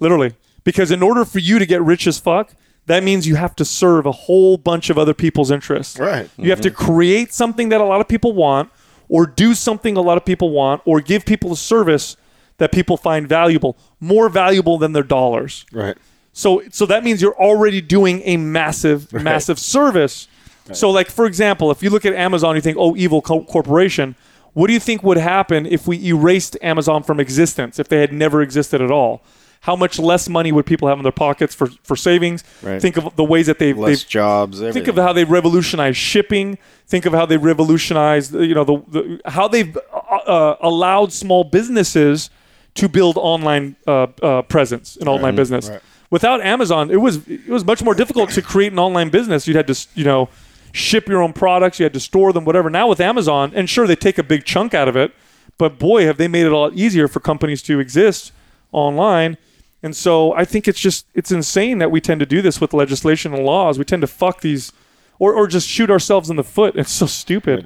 Literally. Because in order for you to get rich as fuck, that means you have to serve a whole bunch of other people's interests. Right. You have to mm-hmm. create something that a lot of people want, or do something a lot of people want, or give people a service that people find valuable, more valuable than their dollars. Right. So so that means you're already doing a massive massive service. So like for example, if you look at Amazon, you think, "Oh, evil co- corporation." What do you think would happen if we erased Amazon from existence? If they had never existed at all? How much less money would people have in their pockets for for savings? Right. Think of the ways that they've, Less they've jobs. Think of how they revolutionized shipping. Think of how they revolutionized, you know, the, the how they've uh, uh, allowed small businesses to build online uh, uh, presence in online business. Without Amazon, it was it was much more difficult to create an online business. You'd had to, you know, ship your own products. You had to store them, whatever. Now with Amazon, and sure they take a big chunk out of it, but boy, have they made it a lot easier for companies to exist online. And so I think it's just it's insane that we tend to do this with legislation and laws. We tend to fuck these or, or just shoot ourselves in the foot. It's so stupid.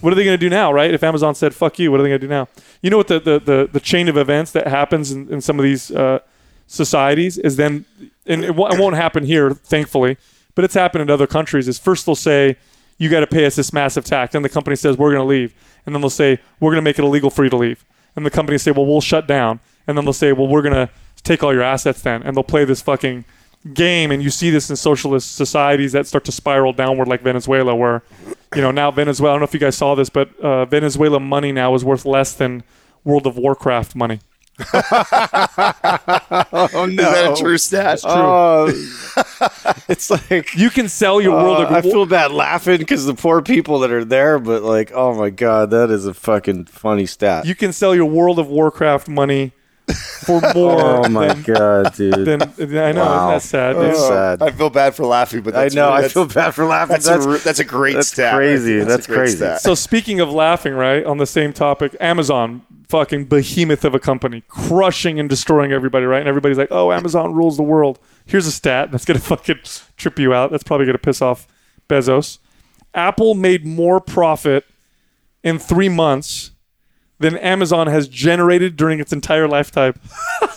What are they going to do now, right? If Amazon said "fuck you," what are they going to do now? You know what the the, the, the chain of events that happens in, in some of these uh, societies is then, and it, wo- it won't happen here, thankfully, but it's happened in other countries. Is first they'll say you got to pay us this massive tax, then the company says we're going to leave, and then they'll say we're going to make it illegal for you to leave, and the company say well we'll shut down, and then they'll say well we're going to take all your assets then, and they'll play this fucking game and you see this in socialist societies that start to spiral downward like venezuela where you know now venezuela i don't know if you guys saw this but uh, venezuela money now is worth less than world of warcraft money oh no, Is that a true stat? Oh, it's like you can sell your world uh, of I feel bad laughing because the poor people that are there, but like, oh my god, that is a fucking funny stat. you can sell your world of warcraft money for oh more oh my than, god, dude. than i know Wow. isn't sad It's Oh, sad. I feel bad for laughing, but I know. I that's- feel bad for laughing. That's, That's, a, re- that's a great that's stat. crazy. a That's great crazy. stat. So speaking of laughing, right on the same topic, Amazon, fucking behemoth of a company, crushing and destroying everybody, right? And everybody's like, "Oh, Amazon rules the world." Here's a stat that's gonna fucking trip you out. That's probably gonna piss off Bezos. Apple made more profit in three months than Amazon has generated during its entire lifetime.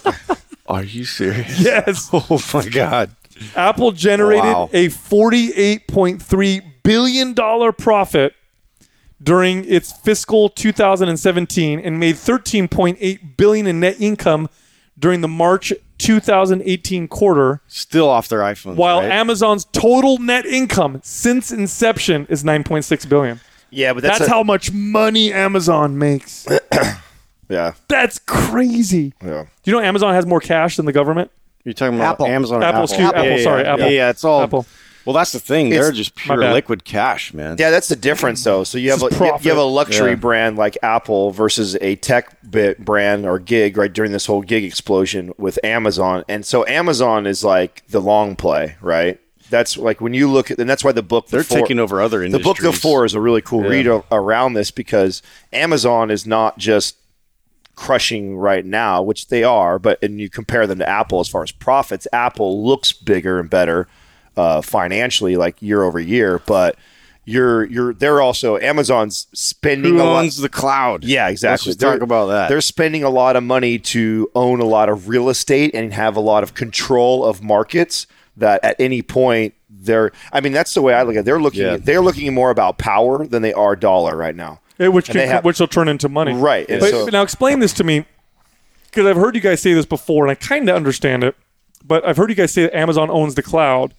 Are you serious? Yes, Oh my god. Apple generated Wow. a $48.3 billion profit during its fiscal 2017 and made 13.8 billion in net income during the March 2018 quarter, Still off their iPhones. while right? Amazon's total net income since inception is 9.6 billion. Yeah, but That's, that's, a- how much money Amazon makes. Yeah, That's crazy. yeah. Do you know Amazon has more cash than the government? You're talking about Apple. Amazon. or Apple, Apple, excuse- Apple, Yeah, sorry, yeah, Apple. Yeah, yeah, it's all. Apple. Well, that's the thing. They're It's- just pure bad. liquid cash, man. Yeah, that's the difference, though. So you have This a, is you you have a luxury Yeah. brand like Apple versus a tech bit brand or gig right during this whole gig explosion with Amazon, and so Amazon is like the long play, right? That's like when you look at, and that's why the book The They're Four- taking over other industries. The book The Four is a really cool Yeah. read around this because Amazon is not just crushing right now, which they are, but and you compare them to Apple as far as profits, Apple looks bigger and better uh, financially, like year over year, but you're you're they're also Amazon's spending Who a lot. owns the cloud? Yeah, exactly. Let's talk about that. They're spending a lot of money to own a lot of real estate and have a lot of control of markets that at any point they're I mean that's the way I look at it. They're looking Yeah. they're looking more about power than they are dollar right now. Eh, which can, have- which will turn into money. Right, But so- now explain this to me, because I've heard you guys say this before, and I kind of understand it. But I've heard you guys say that Amazon owns the cloud.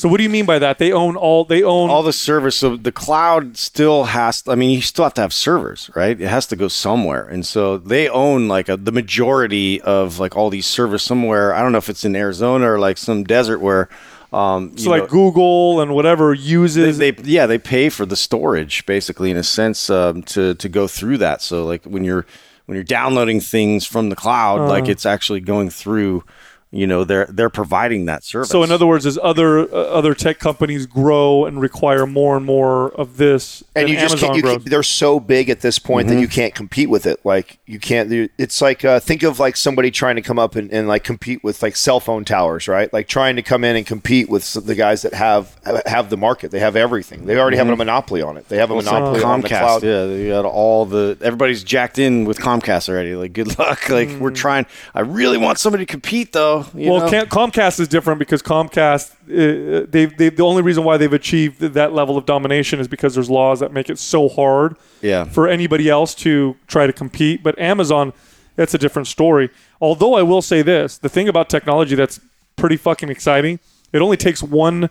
So what do you mean by that? They own all. They own all the service. So the cloud still has. I mean, you still have to have servers, right? It has to go somewhere, and so they own like a, the majority of like all these servers somewhere. I don't know if it's in Arizona or like some desert where. Um, so like Google and whatever uses. they yeah they pay for the storage basically in a sense um, to to go through that. So like when you're when you're downloading things from the cloud, like Uh. it's actually going through. You know they're they're providing that service. so in other words, as other uh, other tech companies grow and require more and more of this, and you just Amazon can't, you grows. can't, they're so big at this point Mm-hmm. that you can't compete with it like you can't it's like uh, think of like somebody trying to come up and, and like compete with like cell phone towers right like trying to come in and compete with the guys that have have the market they have everything they already have a monopoly on it they have a Mm-hmm. Well, monopoly on the Comcast, cloud yeah, they got all the everybody's jacked in with Comcast already. Like, good luck. Like, we're trying. I really want somebody to compete, though. You well, know? Comcast is different because Comcast, uh, they they the only reason why they've achieved that level of domination is because there's laws that make it so hard Yeah. for anybody else to try to compete. But Amazon, that's a different story. Although I will say this, the thing about technology that's pretty fucking exciting, it only takes one,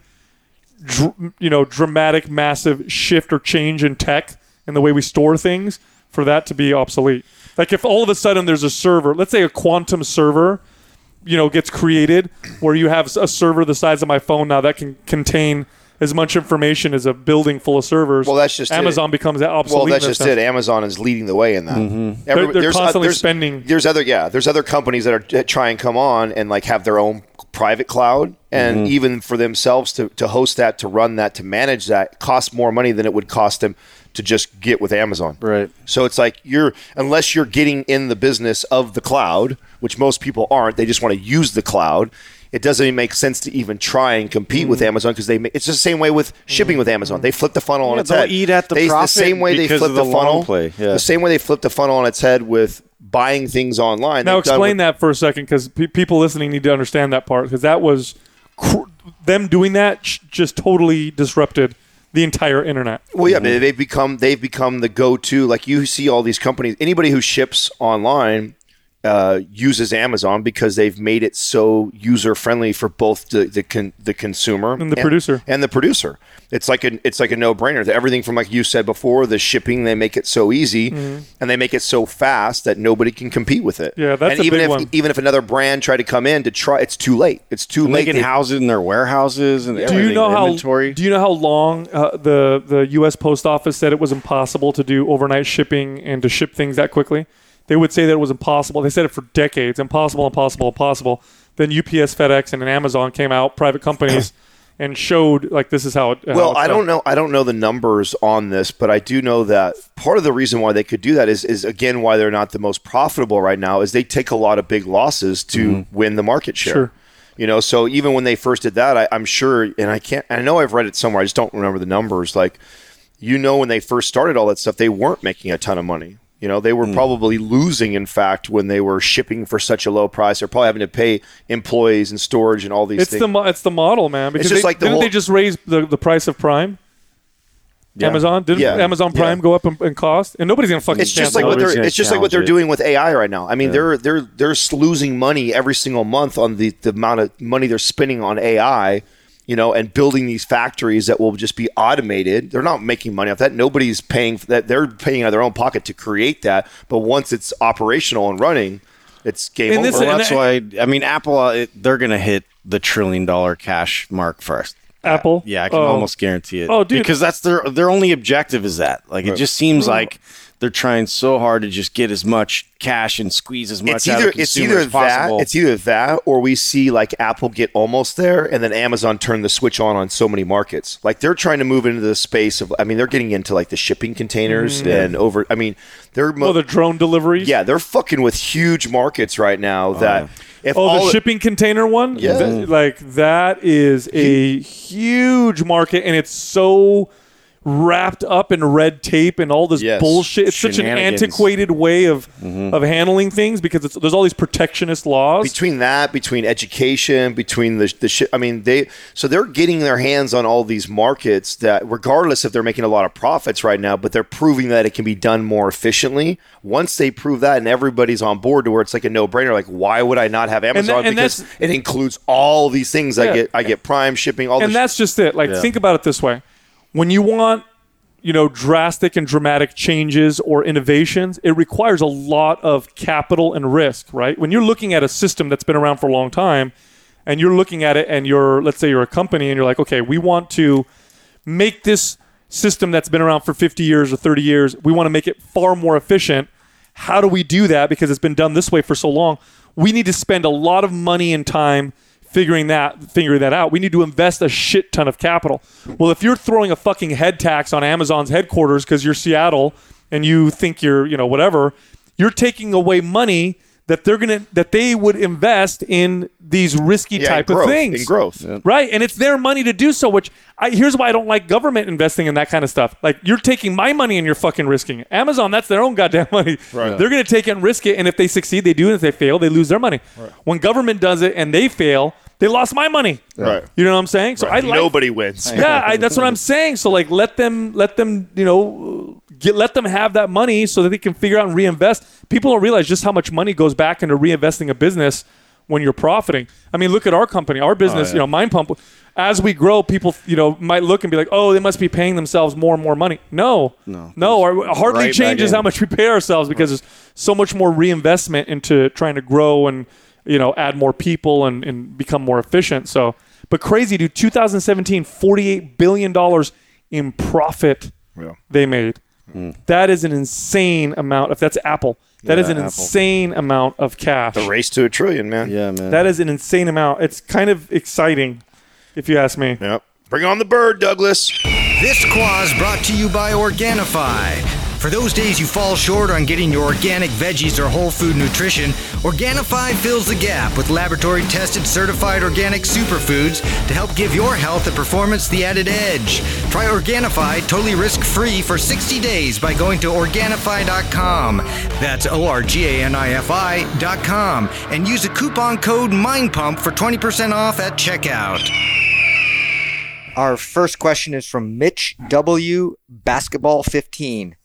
dr- you know, dramatic, massive shift or change in tech and the way we store things for that to be obsolete. Like if all of a sudden there's a server, let's say a quantum server, you know, gets created where you have a server the size of my phone now that can contain as much information as a building full of servers. Well, that's just it. Amazon becomes obsolete. Well, that's that just sense. it. Amazon is leading the way in that. Mm-hmm. Every- They're- they're there's, constantly there's, spending- There's other, yeah. There's other companies that are that try and come on and like have their own private cloud, and Mm-hmm. even for themselves to to host that, to run that, to manage that, costs more money than it would cost them to just get with Amazon. Right. So it's like you're unless you're getting in the business of the cloud, which most people aren't. They just want to use the cloud. It doesn't even make sense to even try and compete with mm-hmm. Amazon because they. It's the same way with mm-hmm. shipping with Amazon. They flip the funnel on Yeah, its they'll head. eat at the They- profit same way they flip the, the funnel. play, yeah. The same way they flip the funnel on its head with buying things online. Now They've explain with- that for a second, because pe- people listening need to understand that part, because that was cr- them doing that sh- just totally disrupted the entire internet. Well, yeah, mm-hmm. they've become they've become the go-to. Like you see all these companies. Anybody who ships online uh, uses Amazon because they've made it so user friendly for both the the, con- the consumer And the producer. and the producer. It's like a it's like a no brainer. Everything from like you said before, the shipping they make it so easy and they make it so fast that nobody can compete with it. Mm-hmm. Yeah, that's and a even big if one. even if another brand tried to come in to try, it's too late. It's too And late. they can They- house it in their warehouses and Do you know how? Do you know how long uh, the the U.S. Post Office said it was impossible to do overnight shipping and to ship things that quickly? They would say that it was impossible. They said it for decades. Impossible, impossible, impossible. Then UPS, FedEx, and Amazon came out, private companies, and showed like this is how it. how Well, I don't know. I don't know the numbers on this, but I do know that part of the reason why they could do that is, is again why they're not the most profitable right now. Is they take a lot of big losses to mm-hmm. win the market share. Sure. You know, so even when they first did that, I, I'm sure, and I can't. I know I've read it somewhere. I just don't remember the numbers. Like, you know, when they first started all that stuff, they weren't making a ton of money. You know, they were hmm. probably losing. In fact, when they were shipping for such a low price, they're probably having to pay employees and storage and all these It's things. the mo- it's the model, man. Because just they, like the didn't whole- they just raise the, the price of Prime? Amazon didn't Yeah. Amazon Yeah. Prime go up in, in cost, and nobody's gonna fucking. it's just like what for it. Nobody's they're it's just like what they're doing with AI right now. I mean, they're they're they're losing money every single month on the, the amount of money they're spending on AI, you know, and building these factories that will just be automated. They're not making money off that. Nobody's paying for that. They're paying out of their own pocket to create that. But once it's operational and running, it's game And over. this- Well, and that's why I mean Apple. Uh, it, they're going to hit the trillion dollar cash mark first. Apple. Yeah, I can Oh. almost guarantee it. Oh, dude. because that's their their only objective is that. Like it just seems like they're trying so hard to just get as much cash and squeeze as much it's out either of the it's either as possible. that it's either that or we see like Apple get almost there and then Amazon turn the switch on on so many markets. Like they're trying to move into the space of I mean they're getting into like the shipping containers mm-hmm. and over I mean they're mo- Oh, the drone deliveries. yeah, they're fucking with huge markets right now oh, that if Oh, the shipping container one? Yeah. Th- like that is a huge market and it's so wrapped up in red tape and all this Yes. bullshit. It's such an Shenanigans. antiquated way of mm-hmm. of handling things because it's, there's all these protectionist laws. between that, between education, between the the shit. I mean, they so they're getting their hands on all these markets that, regardless if they're making a lot of profits right now, but they're proving that it can be done more efficiently. Once they prove that, and everybody's on board to where it's like a no brainer. Like, why would I not have Amazon? and because that's- it includes all these things. I Yeah. get I get Prime shipping. All and this that's just it. Like, think about it this way: when you want, you know, drastic and dramatic changes or innovations, it requires a lot of capital and risk, right? When you're looking at a system that's been around for a long time, and you're looking at it, and you're, let's say, you're a company, and you're like, okay, we want to make this system that's been around for 50 years or 30 years, we want to make it far more efficient. How do we do that? Because it's been done this way for so long. We need to spend a lot of money and time figuring that figuring that out. We need to invest a shit ton of capital. Well, if you're throwing a fucking head tax on Amazon's headquarters because you're Seattle and you think you're, you know, whatever, you're taking away money that they're gonna that they would invest in these risky Yeah, type growth, of things. in growth. Right. And it's their money to do so, which I, here's why I don't like government investing in that kind of stuff. Like, you're taking my money and you're fucking risking it. Amazon, that's their own goddamn money. Right. They're going to take it and risk it. And if they succeed, they do. And if they fail, they lose their money. When government does it and they fail, they lost my money. Right. You know what I'm saying? So I like Nobody wins. yeah, I, that's what I'm saying. So like, let them, let them, you know, get let them have that money so that they can figure out and reinvest. People don't realize just how much money goes back into reinvesting a business when you're profiting. I mean, look at our company, our business. Oh, you know, Mind Pump. As we grow, people, you know, might look and be like, "Oh, they must be paying themselves more and more money." No, no, no. Our, hardly Right changes how much we pay ourselves because there's so much more reinvestment into trying to grow and you know add more people and, and become more efficient. So, but crazy, dude. 2017, 48 billion dollars in profit Yeah. they made. Mm. That is an insane amount. If that's Apple, that is Yeah, an Apple. insane amount of cash. The race to a trillion, man. yeah, man. That is an insane amount. It's kind of exciting, if you ask me. Yep. Bring on the bird, Douglas. This Quah brought to you by Organifi. For those days you fall short on getting your organic veggies or whole food nutrition, Organifi fills the gap with laboratory tested certified organic superfoods to help give your health and performance the added edge. Try Organifi totally risk free for 60 days by going to Organifi.com. That's O R G A N I F I.com and use the coupon code MINDPUMP for 20% off at checkout. Our first question is from Mitch W. Basketball 15.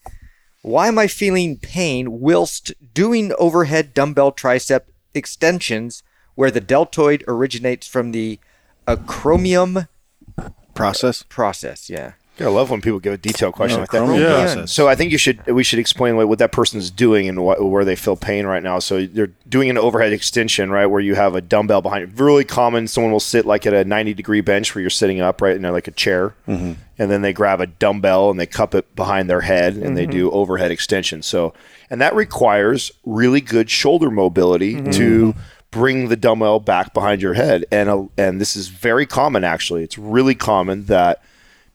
Why am I feeling pain whilst doing overhead dumbbell tricep extensions where the deltoid originates from the acromion process. process? Yeah. I love when people give a detailed question like that. Yeah. process. So I think you should we should explain what, what that person's doing and what, where they feel pain right now. So they're doing an overhead extension, right, where you have a dumbbell behind you. Really common. Someone will sit like at a ninety degree bench where you're sitting up, right, in like a chair, and then they grab a dumbbell and they cup it behind their head and they do overhead extension. So and that requires really good shoulder mobility to bring the dumbbell back behind your head. And uh, and this is very common actually. It's really common that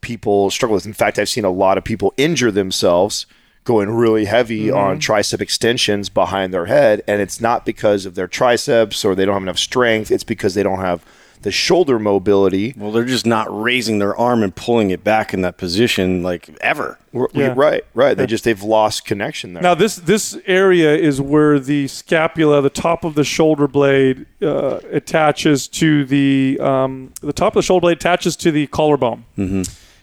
people struggle with. In fact, I've seen a lot of people injure themselves going really heavy on tricep extensions behind their head, and it's not because of their triceps or they don't have enough strength. It's because they don't have the shoulder mobility. Well, they're just not raising their arm and pulling it back in that position like ever. Yeah. Right, right. They just they've lost connection there. Now this this area is where the scapula, the top of the shoulder blade, uh, attaches to the um, the top of the shoulder blade attaches to the collarbone. Mm-hmm.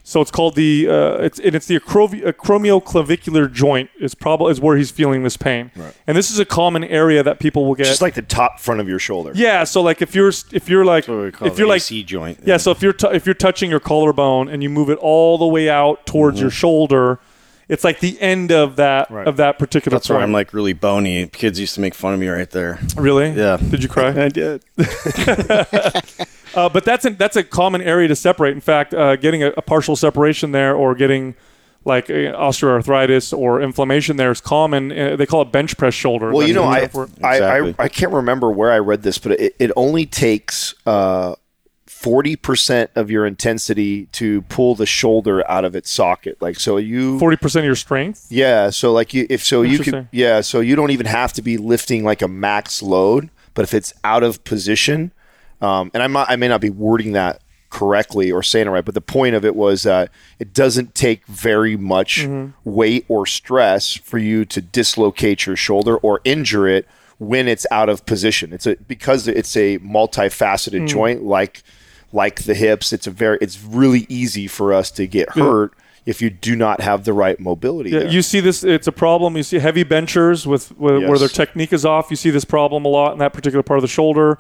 So it's called the uh, it's and it's the acrovi- acromioclavicular joint is probably is where he's feeling this pain. right. And this is a common area that people will get. just like the top front of your shoulder. yeah, so like if you're if you're like What we call if you're like AC joint. yeah, so if you're t- if you're touching your collarbone and you move it all the way out towards your shoulder, it's like the end of that of that particular That's where. I'm like really bony. Kids used to make fun of me right there. Really? Yeah. Did you cry? I did. Uh, but that's a, that's a common area to separate. In fact, uh, getting a, a partial separation there or getting like uh, osteoarthritis or inflammation there is common. Uh, they call it bench press shoulder. Well, you know, I, That's what- I, I I can't remember where I read this, but it, it only takes uh, forty percent of your intensity to pull the shoulder out of its socket. Like so, you forty percent of your strength. yeah. So like you, if so, you can yeah. So you don't even have to be lifting like a max load, but if it's out of position, um, and I might I may not be wording that correctly or saying it right, but the point of it was that it doesn't take very much Mm-hmm. weight or stress for you to dislocate your shoulder or injure it when it's out of position. It's a because it's a multifaceted Mm. joint like like the hips. It's a very it's really easy for us to get hurt if you do not have the right mobility. Yeah, you see this. It's a problem. You see heavy benchers with, with where their technique is off. You see this problem a lot in that particular part of the shoulder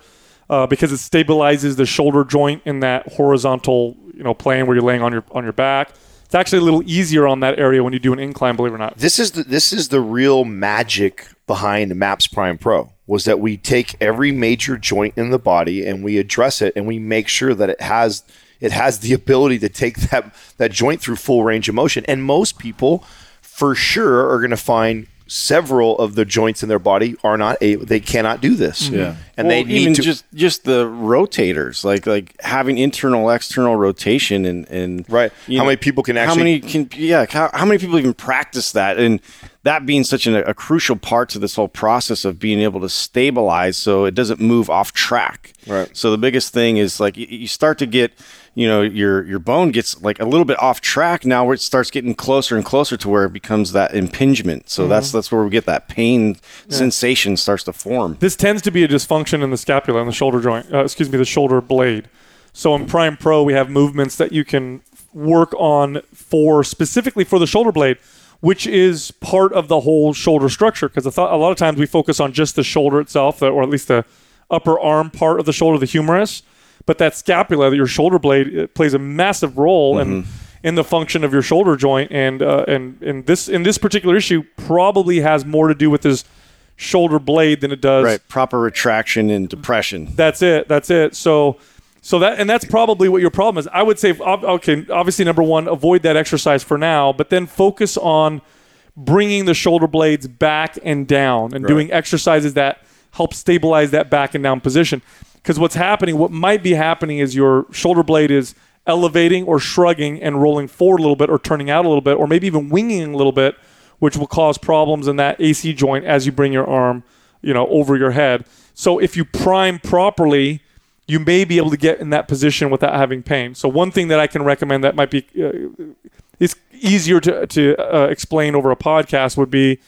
uh, because it stabilizes the shoulder joint in that horizontal you know plane where you're laying on your on your back. It's actually a little easier on that area when you do an incline. Believe it or not. this is the this is the real magic behind Maps Prime Pro was that we take every major joint in the body and we address it and we make sure that it has it has the ability to take that that joint through full range of motion. And most people for sure are going to find several of the joints in their body are not able they cannot do this mm-hmm. yeah and they Well, need even to just just the rotators, like like having internal external rotation and and Right. you How many people can actually how many can yeah how, how many people even practice that and that being such an, a crucial part to this whole process of being able to stabilize so it doesn't move off track. Right. So the biggest thing is like you, you start to get you know your your bone gets like a little bit off track now where it starts getting closer and closer to where it becomes that impingement. So that's that's where we get that pain sensation starts to form. This tends to be a dysfunction in the scapula and the shoulder joint. Uh, excuse me, the shoulder blade. So in Prime Pro, we have movements that you can work on for specifically for the shoulder blade, which is part of the whole shoulder structure. Because a lot of times we focus on just the shoulder itself, or at least the upper arm part of the shoulder, the humerus. But that scapula, that your shoulder blade, it plays a massive role in in the function of your shoulder joint. And uh, and and this in this particular issue probably has more to do with his shoulder blade than it does Right, proper retraction and depression. that's it. That's it. So, so that and that's probably what your problem is. I would say, okay, obviously, number one, avoid that exercise for now, but then focus on bringing the shoulder blades back and down and doing exercises that help stabilize that back and down position. Because what's happening, what might be happening, is your shoulder blade is elevating or shrugging and rolling forward a little bit, or turning out a little bit, or maybe even winging a little bit, which will cause problems in that AC joint as you bring your arm, you know, over your head. So if you prime properly, you may be able to get in that position without having pain. So one thing that I can recommend that might be uh, is easier to to uh, explain over a podcast would be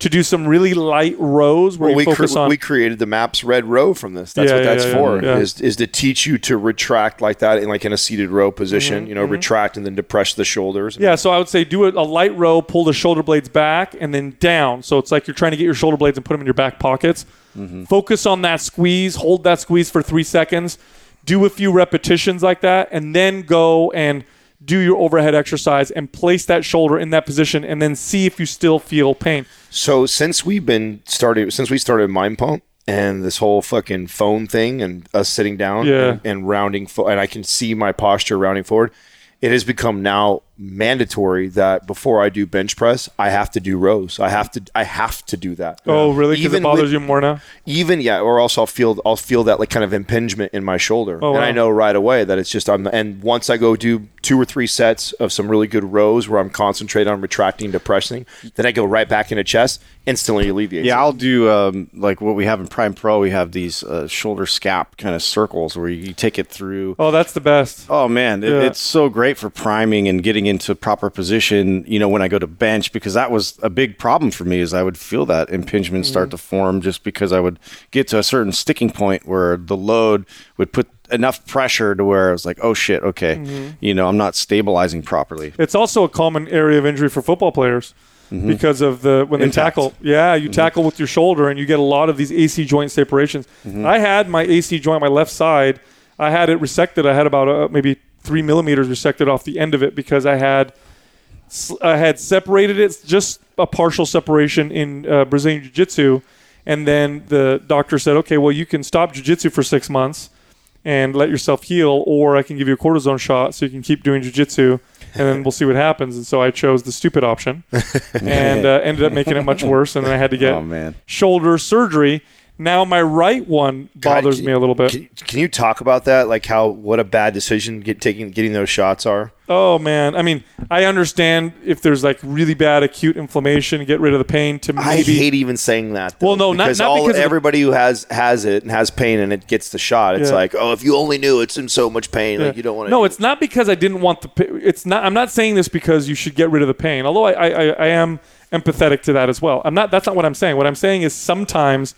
to do some really light rows where Well, we, focus cre- on we created the maps red row from this. That's Yeah, what that's yeah, for. yeah. Is is to teach you to retract like that in like in a seated row position. Mm-hmm, you know, retract and then depress the shoulders. Yeah, so I would say do it a light row, pull the shoulder blades back and then down. So it's like you're trying to get your shoulder blades and put them in your back pockets. Focus on that squeeze, hold that squeeze for three seconds, do a few repetitions like that, and then go and do your overhead exercise and place that shoulder in that position and then see if you still feel pain. So since we've been started, since we started Mind Pump and this whole fucking phone thing and us sitting down Yeah. and, and rounding, fo- and I can see my posture rounding forward, it has become now mandatory that before I do bench press, I have to do rows. I have to, I have to do that. Oh, really? Because it bothers with- you more now? even yeah, or else I'll feel I'll feel that like kind of impingement in my shoulder, Oh, and wow. I know right away that it's just I'm. And once I go do two or three sets of some really good rows where I'm concentrated on retracting, depressing, then I go right back into chest, instantly alleviates. Yeah, it. I'll do um, like what we have in Prime Pro. We have these uh, shoulder scap kind of circles where you take it through. Oh, that's the best. Oh man, it, Yeah. it's so great for priming and getting into proper position. You know, when I go to bench, because that was a big problem for me. Is I would feel that impingement start mm-hmm. to form just because I would get to a certain sticking point where the load would put enough pressure to where I was like, oh shit, okay, mm-hmm. you know, I'm not stabilizing properly. It's also a common area of injury for football players mm-hmm. because of the when they tackle. Yeah, you tackle with your shoulder and you get a lot of these AC joint separations. I had my AC joint, my left side. I had it resected. I had about uh, maybe three millimeters resected off the end of it because I had I had separated it just a partial separation in uh, Brazilian Jiu Jitsu, and then the doctor said, "Okay, well you can stop Jiu Jitsu for six months." And let yourself heal, or I can give you a cortisone shot so you can keep doing Jiu Jitsu. and then we'll see what happens. And so I chose the stupid option, and uh, ended up making it much worse. And then I had to get Oh, man. shoulder surgery. Now my right one bothers can- me a little bit. Can, can you talk about that? Like how what a bad decision get, taking getting those shots are. Oh man, I mean, I understand if there's like really bad acute inflammation, get rid of the pain. To I hate even saying that. though, Well, no, not- because not all, because everybody who has has it and has pain and it gets the shot. It's Yeah. like, oh, if you only knew it's in so much pain, like you don't want to. No, it's not because I didn't want the. It's not. I'm not saying this because you should get rid of the pain. Although I, I, I, I am empathetic to that as well. I'm not. That's not what I'm saying. What I'm saying is sometimes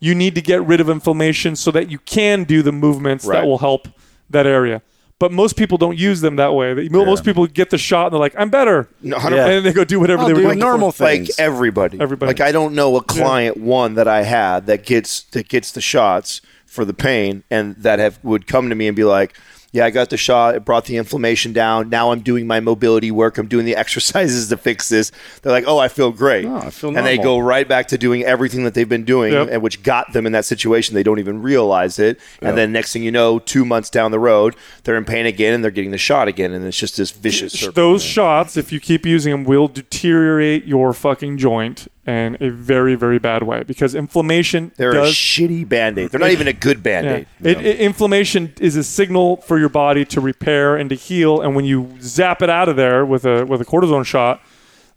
you need to get rid of inflammation so that you can do the movements Right. that will help that area. But most people don't use them that way. They- Most people get the shot and they're like, "I'm better," No, and then they go do whatever I'll they were do doing normal before. like everybody. Everybody. Like I don't know a client one that I had that gets that gets the shots for the pain and that have would come to me and be like, "Yeah, I got the shot. It brought the inflammation down. Now I'm doing my mobility work. I'm doing the exercises to fix this." They're like, "Oh, I feel great." Oh, I feel and they go right back to doing everything that they've been doing Yep. and which got them in that situation. They don't even realize it. And then next thing you know, 2 months down the road, they're in pain again and they're getting the shot again and it's just this vicious circle. Those shots, if you keep using them, will deteriorate your fucking joint in a very, very bad way because inflammation They're a shitty band-aid. They're not even a good band-aid. It, it- inflammation is a signal for your body to repair and to heal, and when you zap it out of there with a with a cortisone shot,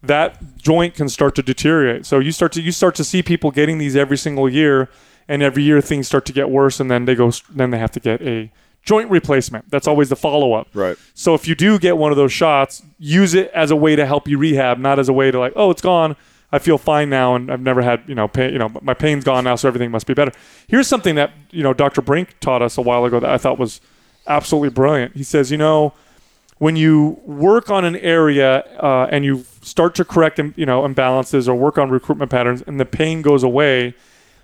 that joint can start to deteriorate. So you start to you start to see people getting these every single year, and every year things start to get worse, and then they go then they have to get a joint replacement. That's always the follow up. Right. So if you do get one of those shots, use it as a way to help you rehab, not as a way to like, oh, it's gone. I feel fine now, and I've never had you know pain. You know, my pain's gone now, so everything must be better. Here's something that you know Dr. Brink taught us a while ago that I thought was absolutely brilliant. He says, you know, when you work on an area uh, and you start to correct you know imbalances or work on recruitment patterns, and the pain goes away,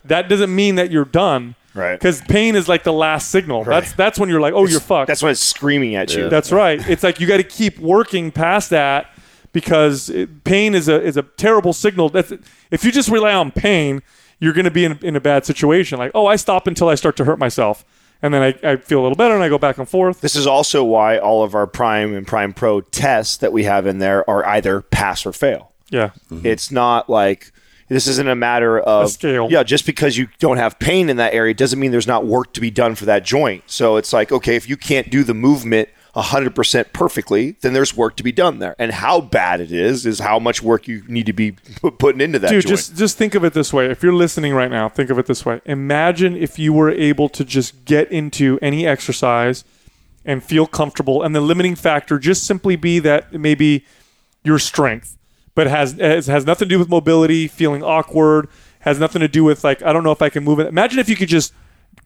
that doesn't mean that you're done. Right. Because pain is like the last signal. That's that's when you're like, oh, you're fucked. That's when it's screaming at you. That's right. It's like you got to keep working past that because it, pain is a is a terrible signal. That's if you just rely on pain, you're going to be in, in a bad situation. Like, oh, I stop until I start to hurt myself, and then I, I feel a little better, and I go back and forth. This is also why all of our Prime and Prime Pro tests that we have in there are either pass or fail. Yeah, mm-hmm. It's not like this isn't a matter of A scale. Yeah, just because you don't have pain in that area doesn't mean there's not work to be done for that joint. So it's like, okay, if you can't do the movement 100% perfectly, then there's work to be done there. And how bad it is is how much work you need to be putting into that dude, joint. just just think of it this way. If you're listening right now, think of it this way. Imagine if you were able to just get into any exercise and feel comfortable, and the limiting factor just simply be that maybe your strength, but has has, has nothing to do with mobility, feeling awkward, has nothing to do with like I don't know if I can move it. Imagine if you could just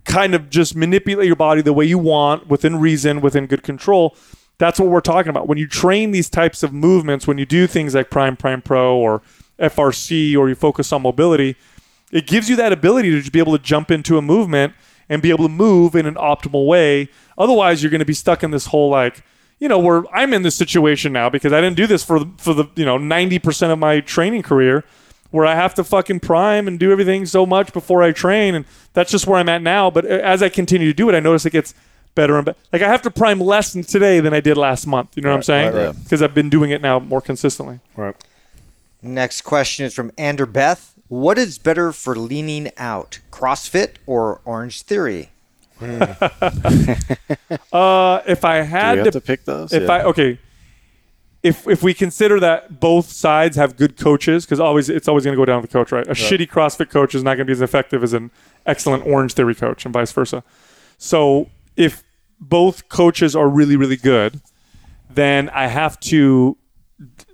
kind of just manipulate your body the way you want within reason, within good control. That's what we're talking about. When you train these types of movements, when you do things like Prime Prime Pro or FRC or you focus on mobility, it gives you that ability to be able to jump into a movement and be able to move in an optimal way. Otherwise, you're going to be stuck in this whole like, you know, where I'm in this situation now because I didn't do this for for the you know 90% of my training career, where I have to fucking prime and do everything so much before I train, and that's just where I'm at now. But as I continue to do it, I notice it gets better and better. Like I have to prime less today than I did last month. You know what I'm saying? right, right. Because I've been doing it now more consistently. right. Next question is from Ander Beth. What is better for leaning out, CrossFit or Orange Theory? Uh, if I Do had we to to pick those? if Yeah. I okay, if if we consider that both sides have good coaches, because always it's always going to go down to the coach, right? A shitty CrossFit coach is not going to be as effective as an excellent Orange Theory coach, and vice versa. So if both coaches are really really good, then I have to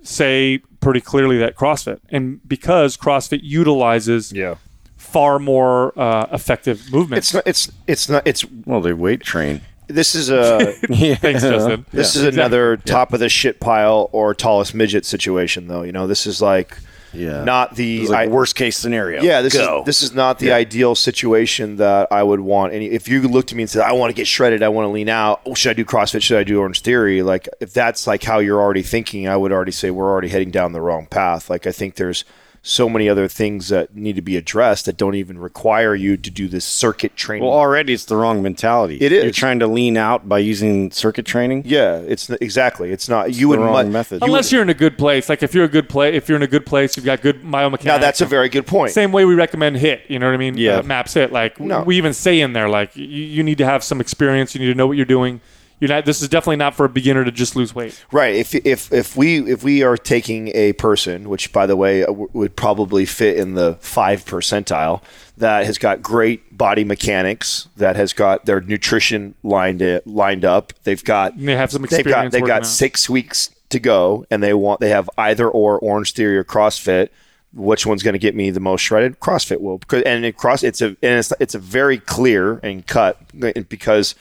say pretty clearly that CrossFit, and because CrossFit utilizes Yeah. far more uh, effective movements. It's not it's it's not it's well, they weight train. This is a Thanks, Justin. This Yeah. is another top of the shit pile or tallest midget situation, though. You know, this is like Yeah. not the like I- worst case scenario. Yeah, this Go. is this is not the ideal situation that I would want. Any if you looked at me and said, "I want to get shredded, I want to lean out. Oh, should I do CrossFit? Should I do Orange Theory?" Like if that's like how you're already thinking, I would already say we're already heading down the wrong path. Like I think there's so many other things that need to be addressed that don't even require you to do this circuit training. Well, already it's the wrong mentality. It is. You're trying to lean out by using circuit training. yeah, it's exactly. It's not you the would wrong mu- method. Unless you're in a good place, like if you're a good play, if you're in a good place, you've got good biomechanics. now that's a very good point. same way we recommend HIIT. You know what I mean? Yeah. Uh, maps HIIT. Like No. we even say in there, like you, you need to have some experience. You need to know what you're doing. You're not. This is definitely not for a beginner to just lose weight. Right. If if if we if we are taking a person, which by the way uh, would probably fit in the five percentile, that has got great body mechanics, that has got their nutrition lined it, lined up, they've got they have some they've got they've got out. six weeks to go, and they want they have either or Orange Theory or CrossFit. Which one's going to get me the most shredded? CrossFit will, because and it cross it's a and it's it's a very clear and cut because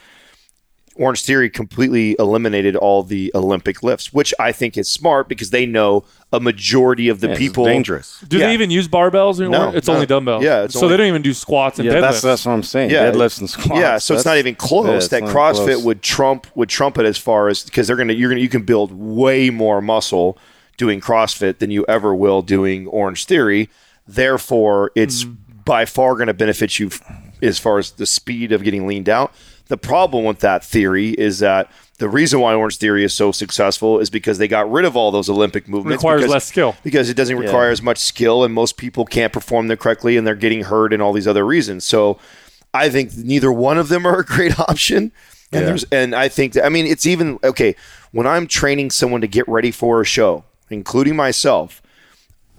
Orange Theory completely eliminated all the Olympic lifts, which I think is smart because they know a majority of the it's people dangerous. Do Yeah. they even use barbells? Or No, it's no. only dumbbells. Yeah, it's so only- they don't even do squats and Yeah, deadlifts. that's that's what I'm saying. Yeah. Deadlifts and squats. Yeah, so it's not even close. yeah, that CrossFit close. would trump would trump it as far as because they're gonna you're gonna you can build way more muscle doing CrossFit than you ever will doing Orange Theory. Therefore, it's mm. by far going to benefit you f- as far as the speed of getting leaned out. The problem with that theory is that the reason why Orange Theory is so successful is because they got rid of all those Olympic movements. Requires because- less skill. because it doesn't require as much skill, and most people can't perform them correctly, and they're getting hurt and all these other reasons. So, I think neither one of them are a great option. And there's, and I think that I mean it's even okay when I'm training someone to get ready for a show, including myself.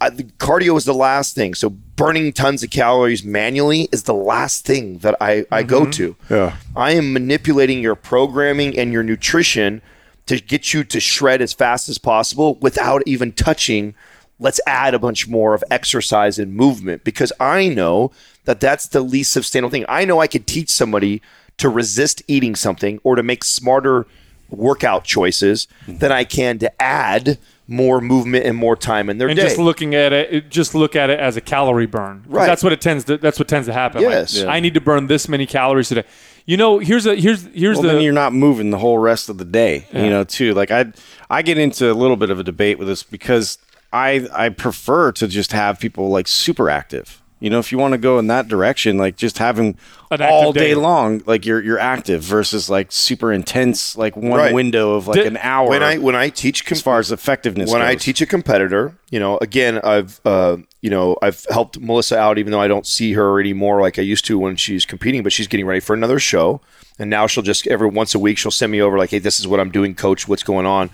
I, the cardio is the last thing. So burning tons of calories manually is the last thing that I, I go mm-hmm. to. Yeah. I am manipulating your programming and your nutrition to get you to shred as fast as possible without even touching. Let's add a bunch more of exercise and movement because I know that that's the least sustainable thing. I know I could teach somebody to resist eating something or to make smarter workout choices than I can to add more movement and more time in their and day. just looking at it, it- just look at it as a calorie burn. Right. That's what it tends to. That's what tends to happen. Like, Yes. Yeah. I need to burn this many calories today. You know, here's a here's here's well, the then you're not moving the whole rest of the day. You know, too. Like I, I get into a little bit of a debate with this because I, I prefer to just have people like super active. You know, if you want to go in that direction, like just having all day day. long, like you're you're active versus like super intense, like one Right. window of like Did- an hour. when I when I teach com- as far as effectiveness, when I teach a competitor, you know, again, I've uh, you know I've helped Melissa out, even though I don't see her anymore like I used to when she's competing. But she's getting ready for another show, and now she'll just every once a week she'll send me over like, hey, this is what I'm doing, coach. What's going on?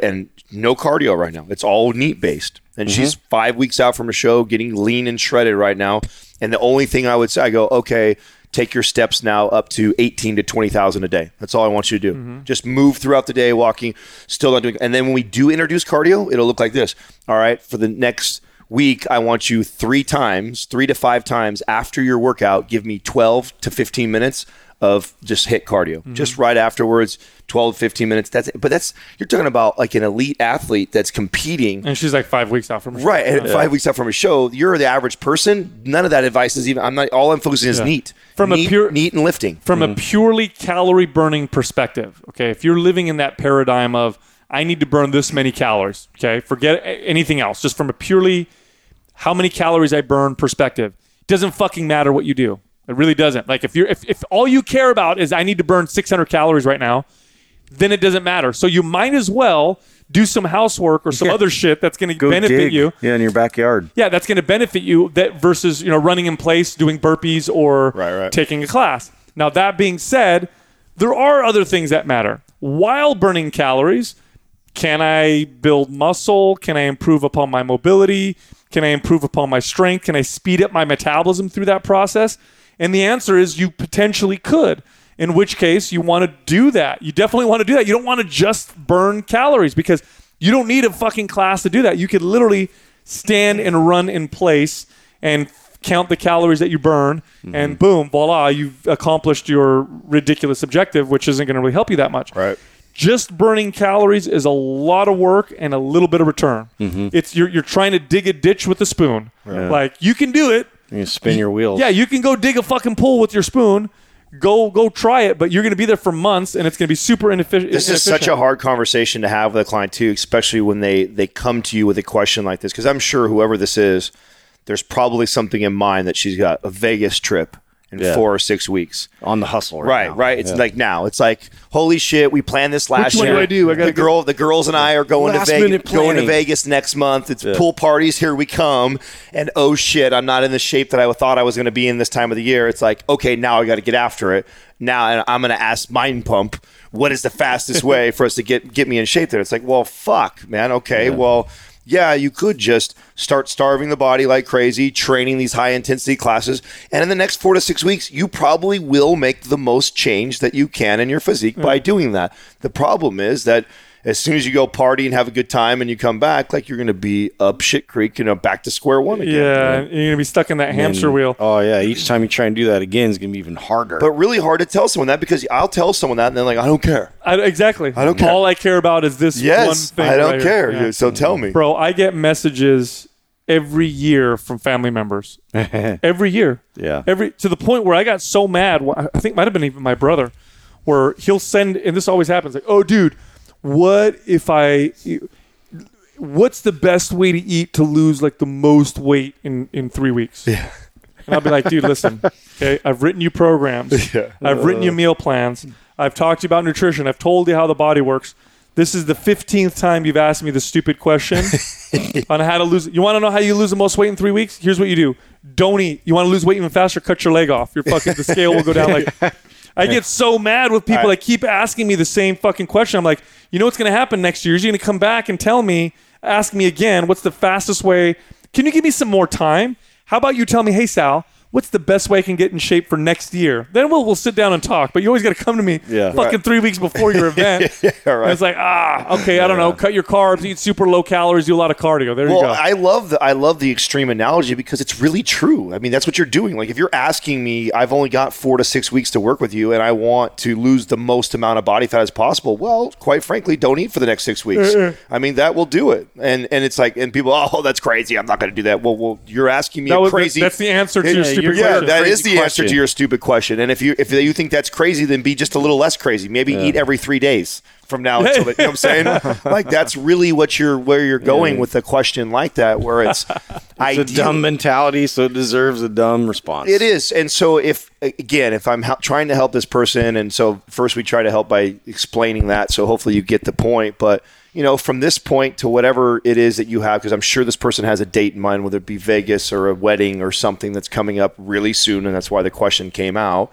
And no cardio right now. It's all neat based. And mm-hmm. she's five weeks out from a show, getting lean and shredded right now. And the only thing I would say, I go, okay, take your steps now up to 18 to 20,000 a day. That's all I want you to do. Mm-hmm. Just move throughout the day, walking, still not doing. And then when we do introduce cardio, it'll look like this. All right, for the next week, I want you three times, three to five times after your workout, give me 12 to 15 minutes of just HIIT cardio. Mm-hmm. Just right afterwards, 12 15 minutes. That's it. But that's you're talking about like an elite athlete that's competing and she's like five weeks out from. Right, and five weeks out from a show, you're the average person. None of that advice is even. I'm not. All I'm focusing is Yeah. neat, From a pure- neat and lifting. from a mm-hmm. purely calorie burning perspective. Okay, if you're living in that paradigm of I need to burn this many calories. Okay, forget anything else. Just from a purely how many calories I burn perspective. Doesn't fucking matter what you do. It really doesn't. Like if you're if, if all you care about is I need to burn 600 calories right now, then it doesn't matter. So you might as well do some housework or some other shit that's going to benefit dig. you. yeah, in your backyard. Yeah, that's going to benefit you that versus you know running in place, doing burpees, or Right, right. taking a class. Now that being said, there are other things that matter. While burning calories, can I build muscle? Can I improve upon my mobility? Can I improve upon my strength? Can I speed up my metabolism through that process? And the answer is you potentially could. In which case, you want to do that. You definitely want to do that. You don't want to just burn calories because you don't need a fucking class to do that. You could literally stand and run in place and count the calories that you burn, and mm-hmm. boom, voila, you've accomplished your ridiculous objective, which isn't going to really help you that much. Right. Just burning calories is a lot of work and a little bit of return. Mm-hmm. It's you're you're trying to dig a ditch with a spoon. Like you can do it. You spin your wheels. Yeah, you can go dig a fucking pool with your spoon. go go try it, but you're going to be there for months, and it's going to be super inefficient. this is such a hard conversation to have with a client too, especially when they they come to you with a question like this. Because I'm sure whoever this is, there's probably something in mind that she's got a Vegas trip in Yeah. four or six weeks. on the hustle. Right, now. right. It's Yeah. like now. It's like holy shit. We planned this last Which one year. do I do? I gotta the girl, the girls and I are going to Vegas. Going to. Vegas next month. It's pool parties. Here we come. And oh shit, I'm not in the shape that I thought I was going to be in this time of the year. It's like okay, now I got to get after it. Now and I'm going to ask Mind Pump, what is the fastest way for us to get get me in shape? There. It's like, well, fuck, man. Okay, well. Yeah, you could just start starving the body like crazy, training these high intensity classes, and in the next four to six weeks, you probably will make the most change that you can in your physique by mm. doing that. The problem is that as soon as you go party and have a good time and you come back, like you're going to be up shit creek, you know, back to square one again. Yeah, and you're going to be stuck in that hamster And- wheel. Oh yeah, each time you try and do that again, it's gonna be even harder. But really hard to tell someone that because I'll tell someone that and they're like, I don't care. I, exactly. I don't care. All I care about is this Yes, one thing. I don't right care. Yeah. So tell me. Bro, I get messages every year from family members. every year. Yeah. Every to the point where I got so mad. I think it might have been even my brother, where he'll send, and this always happens. Like, oh, dude, what if I? What's the best way to eat to lose like the most weight in in three weeks? Yeah. And I'll be like, dude, listen, okay, I've written you programs. Yeah. I've written you uh. meal plans. I've talked to you about nutrition. I've told you how the body works. This is the 15th time you've asked me this stupid question on how to lose. You want to know how you lose the most weight in three weeks? Here's what you do: don't eat. You want to lose weight even faster? Cut your leg off. Your fucking the scale will go down. Like, I get so mad with people that keep asking me the same fucking question. I'm like, you know what's going to happen next year? Is you're going to come back and tell me, ask me again, what's the fastest way? Can you give me some more time? How about you tell me, hey Sal, what's the best way I can get in shape for next year? Then we'll we'll sit down and talk. But you always got to come to me, Yeah. fucking three weeks before your event. yeah, right. And it's like, ah, okay, I don't know. Cut your carbs, eat super low calories, do a lot of cardio. There you go. Well. I love the I love the extreme analogy because it's really true. I mean, that's what you're doing. Like if you're asking me, I've only got 4 to 6 weeks to work with you and I want to lose the most amount of body fat as possible. Well, quite frankly, don't eat for the next 6 weeks. I mean, that will do it. And and it's like and people, "Oh, that's crazy. I'm not going to do that." Well, well, you're asking me That was- crazy that's the answer to your stupid Yeah, question. that is the answer to your stupid question. And if you if you think that's crazy, then be just a little less crazy. Maybe eat every 3 days from now until the, you know what I'm saying? like that's really what you're where you're going with a question like that where it's it's a dumb mentality, so it deserves a dumb response. it is. And so if again, if I'm hel- trying to help this person and so first we try to help by explaining that so hopefully you get the point, but you know, from this point to whatever it is that you have, because I'm sure this person has a date in mind, whether it be Vegas or a wedding or something that's coming up really soon, and that's why the question came out.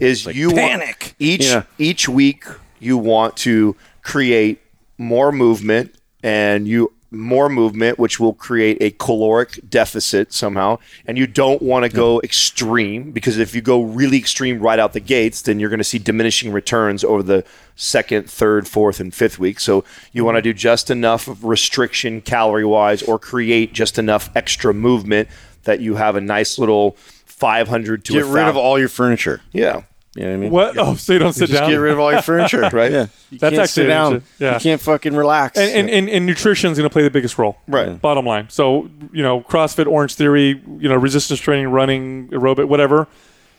Is you want- panic. each Yeah. each week you want to create more movement and you more movement which will create a caloric deficit somehow. And you don't want to go extreme because if you go really extreme right out the gates then you're going to see diminishing returns over the second third fourth and fifth week. So you want to do just enough restriction calorie wise or create just enough extra movement that you have a nice little 500 to Get rid of all your furniture. yeah You know what I mean? what? Oh, so you don't sit Just down. get rid of all your furniture, Right. Yeah, you That's can't actually sit down. Yeah. You can't fucking relax. and, and, and, and nutrition is going to play the biggest role. Right. Mm. Bottom line. So, you know, CrossFit, Orange Theory, you know, resistance training, running, aerobic, whatever,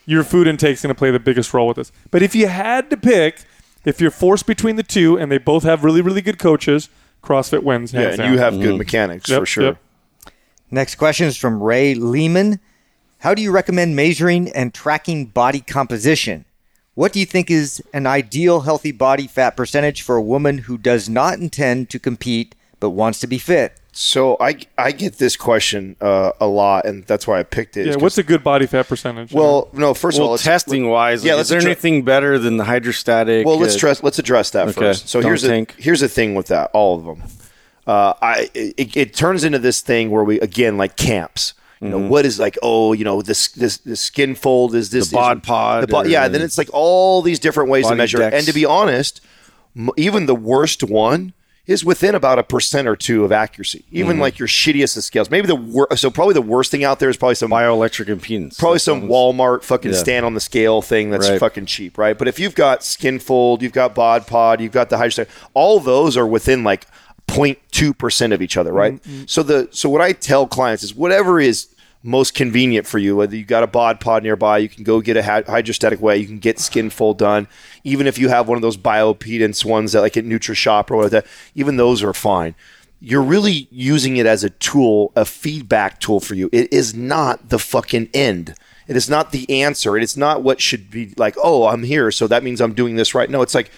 your food intake is going to play the biggest role with this. But if you had to pick, if you're forced between the two and they both have really, really good coaches, CrossFit wins. yeah and down. you have good mm-hmm. mechanics Yep, for sure yep. Next question is from Ray Lehman. How do you recommend measuring and tracking body composition? What do you think is an ideal healthy body fat percentage for a woman who does not intend to compete but wants to be fit? So I I get this question uh, a lot, and that's why I picked it. Yeah, is what's 'cause- a good body fat percentage? well? No, first of all, testing wise, yeah, like, is there addre- anything better than the hydrostatic? Well, let's uh, address let's address that Okay. first. So Don't here's the tank. here's the thing with that, all of them. Uh, I it, it turns into this thing where we again like camps. You know what is like? Oh, you know this this the skin fold is this Mm-hmm. The bod pod The bod, yeah, then it's like all these different ways to measure. it. And to be honest, m- even the worst one is within about a percent or two of accuracy. Mm-hmm. Even like your shittiest of scales, maybe the wor- so probably the worst thing out there is probably some bioelectric impedance. probably some Walmart fucking Yeah. stand on the scale thing that's Right. fucking cheap, right? But if you've got skin fold, you've got bod pod, you've got the hydrostatic, all those are within like 0.2 percent of each other, right? Mm-hmm. So the so what I tell clients is whatever is most convenient for you. Whether you got a bod pod nearby, you can go get a hydrostatic weigh, you can get skin fold done. Even if you have one of those biopedance ones that like at NutriShop or whatever, even those are fine. You're really using it as a tool, a feedback tool for you. It is not the fucking end. It is not the answer. It is not what should be like, oh, I'm here, so that means I'm doing this right. No, it's like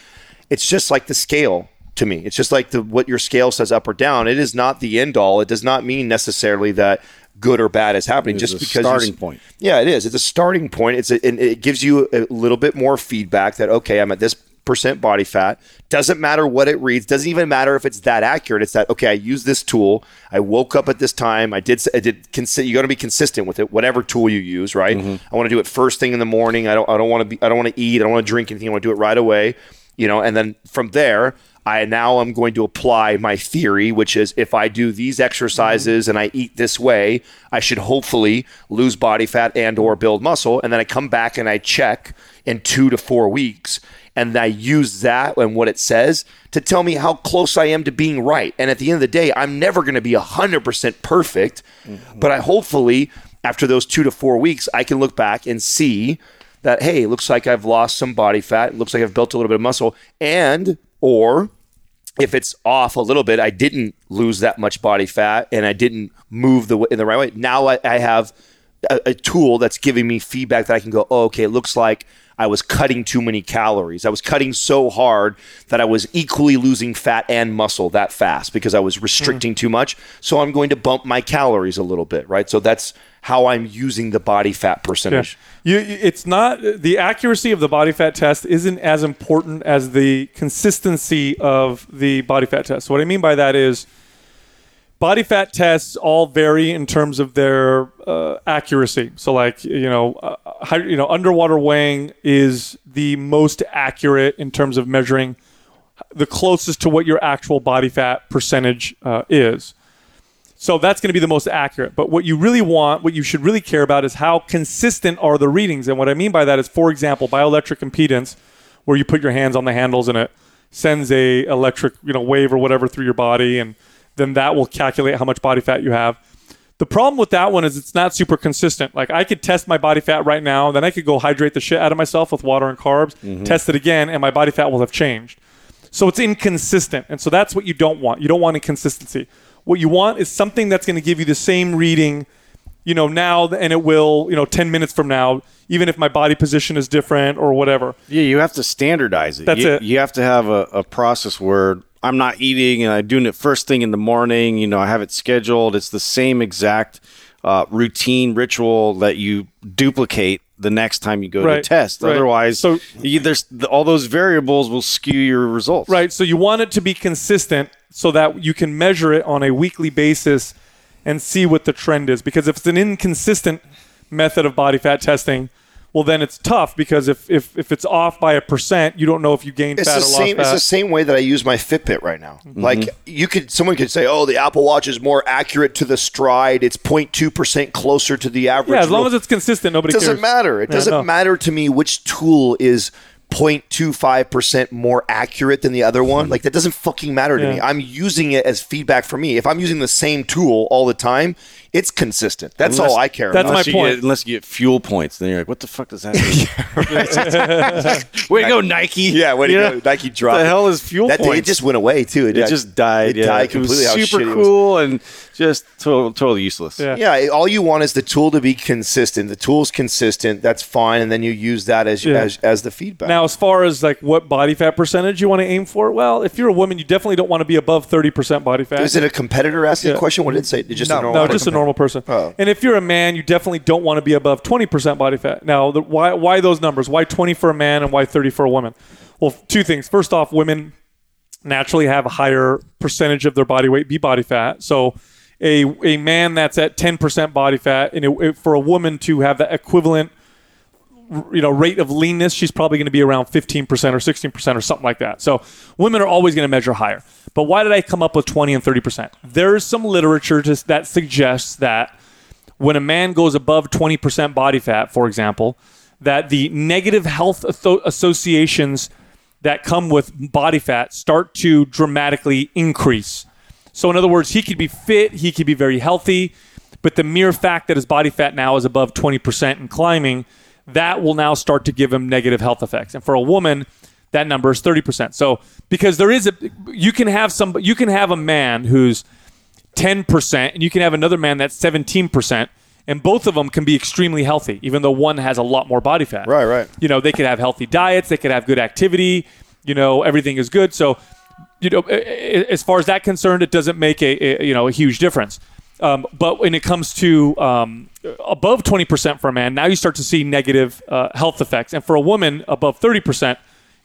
it's just like the scale to me. It's just like the what your scale says up or down. It is not the end all. It does not mean necessarily that good or bad is happening. It just a because starting point. Yeah, it is. It's a starting point. It's a, and it gives you a little bit more feedback that okay, I'm at this percent body fat. Doesn't matter what it reads. Doesn't even matter if it's that accurate. It's that okay. I use this tool. I woke up at this time. I did. I did. Consi- you got to be consistent with it. Whatever tool you use, right? Mm-hmm. I want to do it first thing in the morning. I don't. I don't want to be. I don't want to eat. I don't want to drink anything. I want to do it right away. You know, and then from there. I now am going to apply my theory, which is if I do these exercises mm-hmm. and I eat this way, I should hopefully lose body fat and or build muscle. And then I come back and I check in two to four weeks, and I use that and what it says to tell me how close I am to being right. And at the end of the day, I'm never going to be hundred percent perfect, mm-hmm. but I hopefully after those two to four weeks, I can look back and see that hey, it looks like I've lost some body fat. It looks like I've built a little bit of muscle, and or if it's off a little bit, I didn't lose that much body fat and I didn't move the in the right way. Now I, I have a, a tool that's giving me feedback that I can go, oh, okay, it looks like I was cutting too many calories. I was cutting so hard that I was equally losing fat and muscle that fast because I was hmm. restricting too much. So I'm going to bump my calories a little bit, right? So that's how I'm using the body fat percentage. You, you- it's not the accuracy of the body fat test isn't as important as the consistency of the body fat test. So what I mean by that is body fat tests all vary in terms of their uh, accuracy. So like you know, uh, you know, underwater weighing is the most accurate in terms of measuring the closest to what your actual body fat percentage uh, is. So that's going to be the most accurate. But what you really want, what you should really care about is how consistent are the readings. And what I mean by that is, for example, bioelectric impedance, where you put your hands on the handles and it sends a electric, you know, wave or whatever through your body, and then that will calculate how much body fat you have. The problem with that one is it's not super consistent. Like I could test my body fat right now, then I could go hydrate the shit out of myself with water and carbs, mm-hmm. test it again, and my body fat will have changed. So it's inconsistent. And so that's what you don't want. You don't want inconsistency. What you want is something that's going to give you the same reading, you know, now and it will, you know, 10 minutes from now, even if my body position is different or whatever. Yeah, you have to standardize it. That's you, it. You have to have a, a process where I'm not eating and I'm doing it first thing in the morning. You know, I have it scheduled. It's the same exact uh, routine ritual that you duplicate the next time you go Right, to test. right. Otherwise, So- you, there's all those variables will skew your results. Right. So you want it to be consistent so that you can measure it on a weekly basis and see what the trend is. Because if it's an inconsistent method of body fat testing, well, then it's tough because if, if, if it's off by a percent, you don't know if you gained It's fat the or lost same. It's the same way that I use my Fitbit right now. Mm-hmm. Like you could, someone could say, "Oh, the Apple Watch is more accurate to the stride. It's 0.2 percent closer to the average." yeah, as long real- as it's consistent, nobody it doesn't cares. matter. It Yeah, doesn't no. matter to me which tool is 0.25 percent more accurate than the other one. Hmm. Like that doesn't fucking matter to Yeah. me. I'm using it as feedback for me. If I'm using the same tool all the time, it's consistent. That's Unless- all I care That's about. my point. Get, unless you get fuel points, then you're like, what the fuck does that mean? Way to go, Nike. Yeah, way to You go. Nike dropped the hell is fuel that, points? It just went away too. It just died. It yeah. died completely. It was super shitty it was. cool and just total, totally useless. Yeah. Yeah, all you want is the tool to be consistent. The tool's consistent. That's fine, and then you use that as Yeah. as, as the feedback. Now, as far as like what body fat percentage you want to aim for, well, if you're a woman, you definitely don't want to be above 30% body fat. is it a competitor asking Yeah. a question? What did it say? Just No, a normal No, just a normal person. Oh. And if you're a man, you definitely don't want to be above 20% body fat. Now, the, why why those numbers? Why 20 for a man and why 30 for a woman? Well, two things. First off, women naturally have a higher percentage of their body weight be body fat. So a a man that's at 10% body fat and it, it- for a woman to have that equivalent you know rate of leanness she's probably going to be around 15% or 16% or something like that. So women are always going to measure higher. But why did i come up with 20 and 30% there's some literature just that suggests that when a man goes above 20% body fat for example that the negative health associations that come with body fat start to dramatically increase. So in other words he could be fit he could be very healthy But the mere fact that his body fat now is above 20% and climbing, that will now start to give him negative health effects. And for a woman, that number is 30%. So because there is a you can have some you can have a man who's 10% and you can have another man that's 17% and both of them can be extremely healthy even though one has a lot more body fat. Right, right. You know, they could have healthy diets, they could have good activity, you know, everything is good. So, you know, as far as that concerned, it doesn't make a, a you know, a huge difference. Um, but when it comes to um, above 20% for a man, now you start to see negative uh, health effects. And for a woman, above 30%,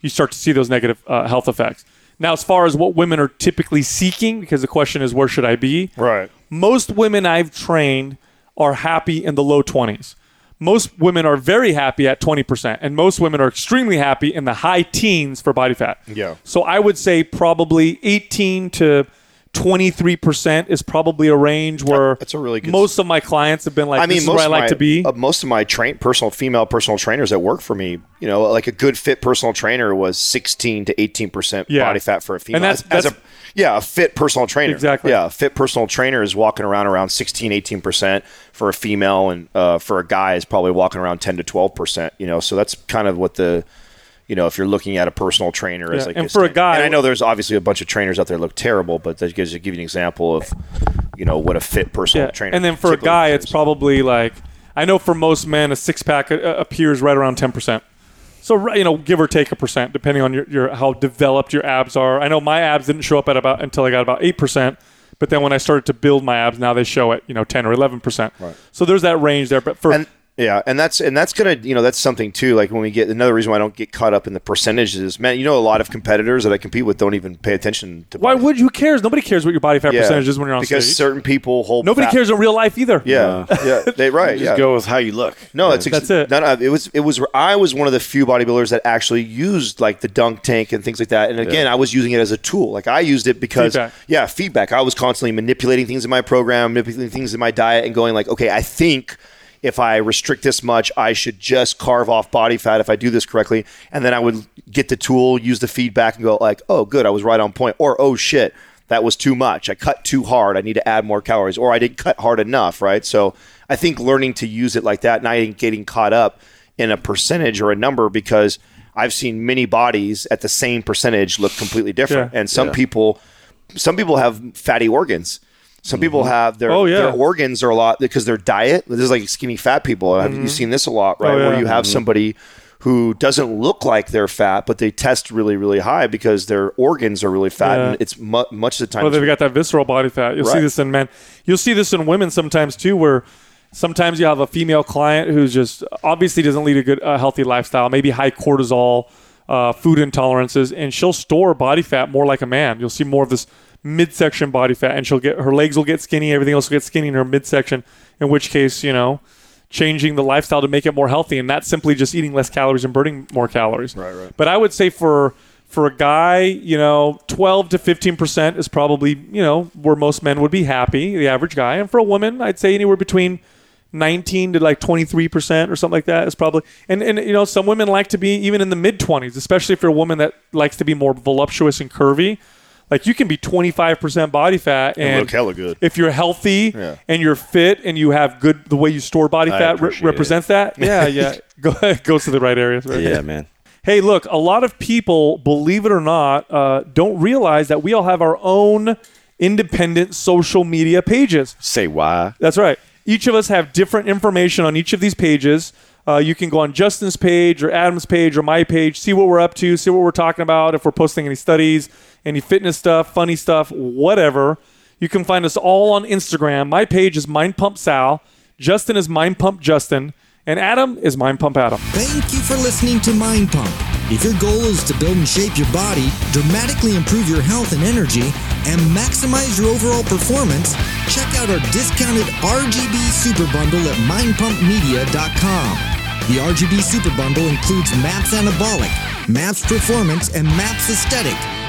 you start to see those negative uh, health effects. Now, as far as what women are typically seeking, because the question is, where should I be? Right. Most women I've trained are happy in the low 20s. Most women are very happy at 20%, and most women are extremely happy in the high teens for body fat. Yeah. So I would say probably 18 to 23% is probably a range where That's a really good- most of my clients have been like, I mean, most where I of like my, to be. Uh, most of my train personal female personal trainers that work for me, you know, like a good fit personal trainer was sixteen to eighteen percent Yeah. body fat for a female. And that's- As- as a yeah, a fit personal trainer. Exactly. Yeah, a fit personal trainer is walking around around 16, 18 percent for a female, and uh, for a guy is probably walking around ten to twelve percent. You know, so that's kind of what the you know, if you're looking at a personal trainer as Yeah, like and for a guy- and I know there's obviously a bunch of trainers out there that look terrible, but that gives you give you an example of you know what a fit personal Yeah. trainer. And then for a guy, it's probably like I know for most men, a six pack uh, appears right around ten percent. So you know, give or take a percent, depending on your, your how developed your abs are. I know my abs didn't show up at about until I got about eight percent, but then when I started to build my abs, now they show at you know ten or eleven percent. Right. So there's that range there. But for and yeah, and that's and that's gonna you know that's something too. Like when we get another reason why I don't get caught up in the percentages. Man, you know, a lot of competitors that I compete with don't even pay attention to. why body- would you? Who cares? Nobody cares what your body fat Yeah, percentage is when you're on because stage. certain people hold. Nobody fat- cares in real life either. Yeah, yeah, they right. Just yeah. go with how you look. No, that's ex- That's it. No, no, it was it was I was one of the few bodybuilders that actually used like the dunk tank and things like that. And again, I was using it as a tool. Like I used it because Feedback. yeah, feedback. I was constantly manipulating things in my program, manipulating things in my diet, and going like, okay, I think if I restrict this much, I should just carve off body fat if I do this correctly. And then I would get the tool, use the feedback, and go like, oh, good, I was right on point. Or oh shit, that was too much. I cut too hard. I need to add more calories. Or I didn't cut hard enough. Right. So I think learning to use it like that, not getting caught up in a percentage or a number because I've seen many bodies at the same percentage look completely different. Yeah. And some people some people have fatty organs. Some people have their Oh, yeah. their organs are a lot because their diet. This is like skinny fat people. Have you seen this a lot, right? Oh, yeah. Where you have somebody who doesn't look like they're fat, but they test really, really high because their organs are really fat, Yeah. and it's mu- much of the time. Well, they've got that visceral body fat. You'll see this in men. You'll see this in women sometimes too, where sometimes you have a female client who's just obviously doesn't lead a good, uh, healthy lifestyle, maybe high cortisol, uh, food intolerances, and she'll store body fat more like a man. You'll see more of this midsection body fat, and she'll get her legs will get skinny, everything else will get skinny in her midsection. In which case, you know. Changing the lifestyle to make it more healthy, and not simply just eating less calories and burning more calories. Right, right. But I would say for for a guy, you know, 12 to 15% is probably, you know, where most men would be happy, the average guy. And for a woman, I'd say anywhere between 19 to like 23% or something like that is probably. And, and you know, some women like to be even in the mid 20s, especially if you're a woman that likes to be more voluptuous and curvy. Like you can be 25% body fat and, look hella good. If you're healthy Yeah. and you're fit and you have good, the way you store body I fat re- appreciate it. represents that. Yeah, yeah. Go, goes to the right areas. Right? Yeah, man. Hey, look, a lot of people, believe it or not, uh, don't realize that we all have our own independent social media pages. Say why? That's right. Each of us have different information on each of these pages. Uh, you can go on Justin's page or Adam's page or my page, see what we're up to, see what we're talking about, if we're posting any studies, any fitness stuff, funny stuff, whatever. You can find us all on Instagram. My page is Mind Pump Sal. Justin is Mind Pump Justin. And Adam is Mind Pump Adam. Thank you for listening to Mind Pump. If your goal is to build and shape your body, dramatically improve your health and energy, and maximize your overall performance, check out our discounted RGB Super Bundle at mindpumpmedia.com. The RGB Super Bundle includes MAPS Anabolic, MAPS Performance, and MAPS Aesthetic,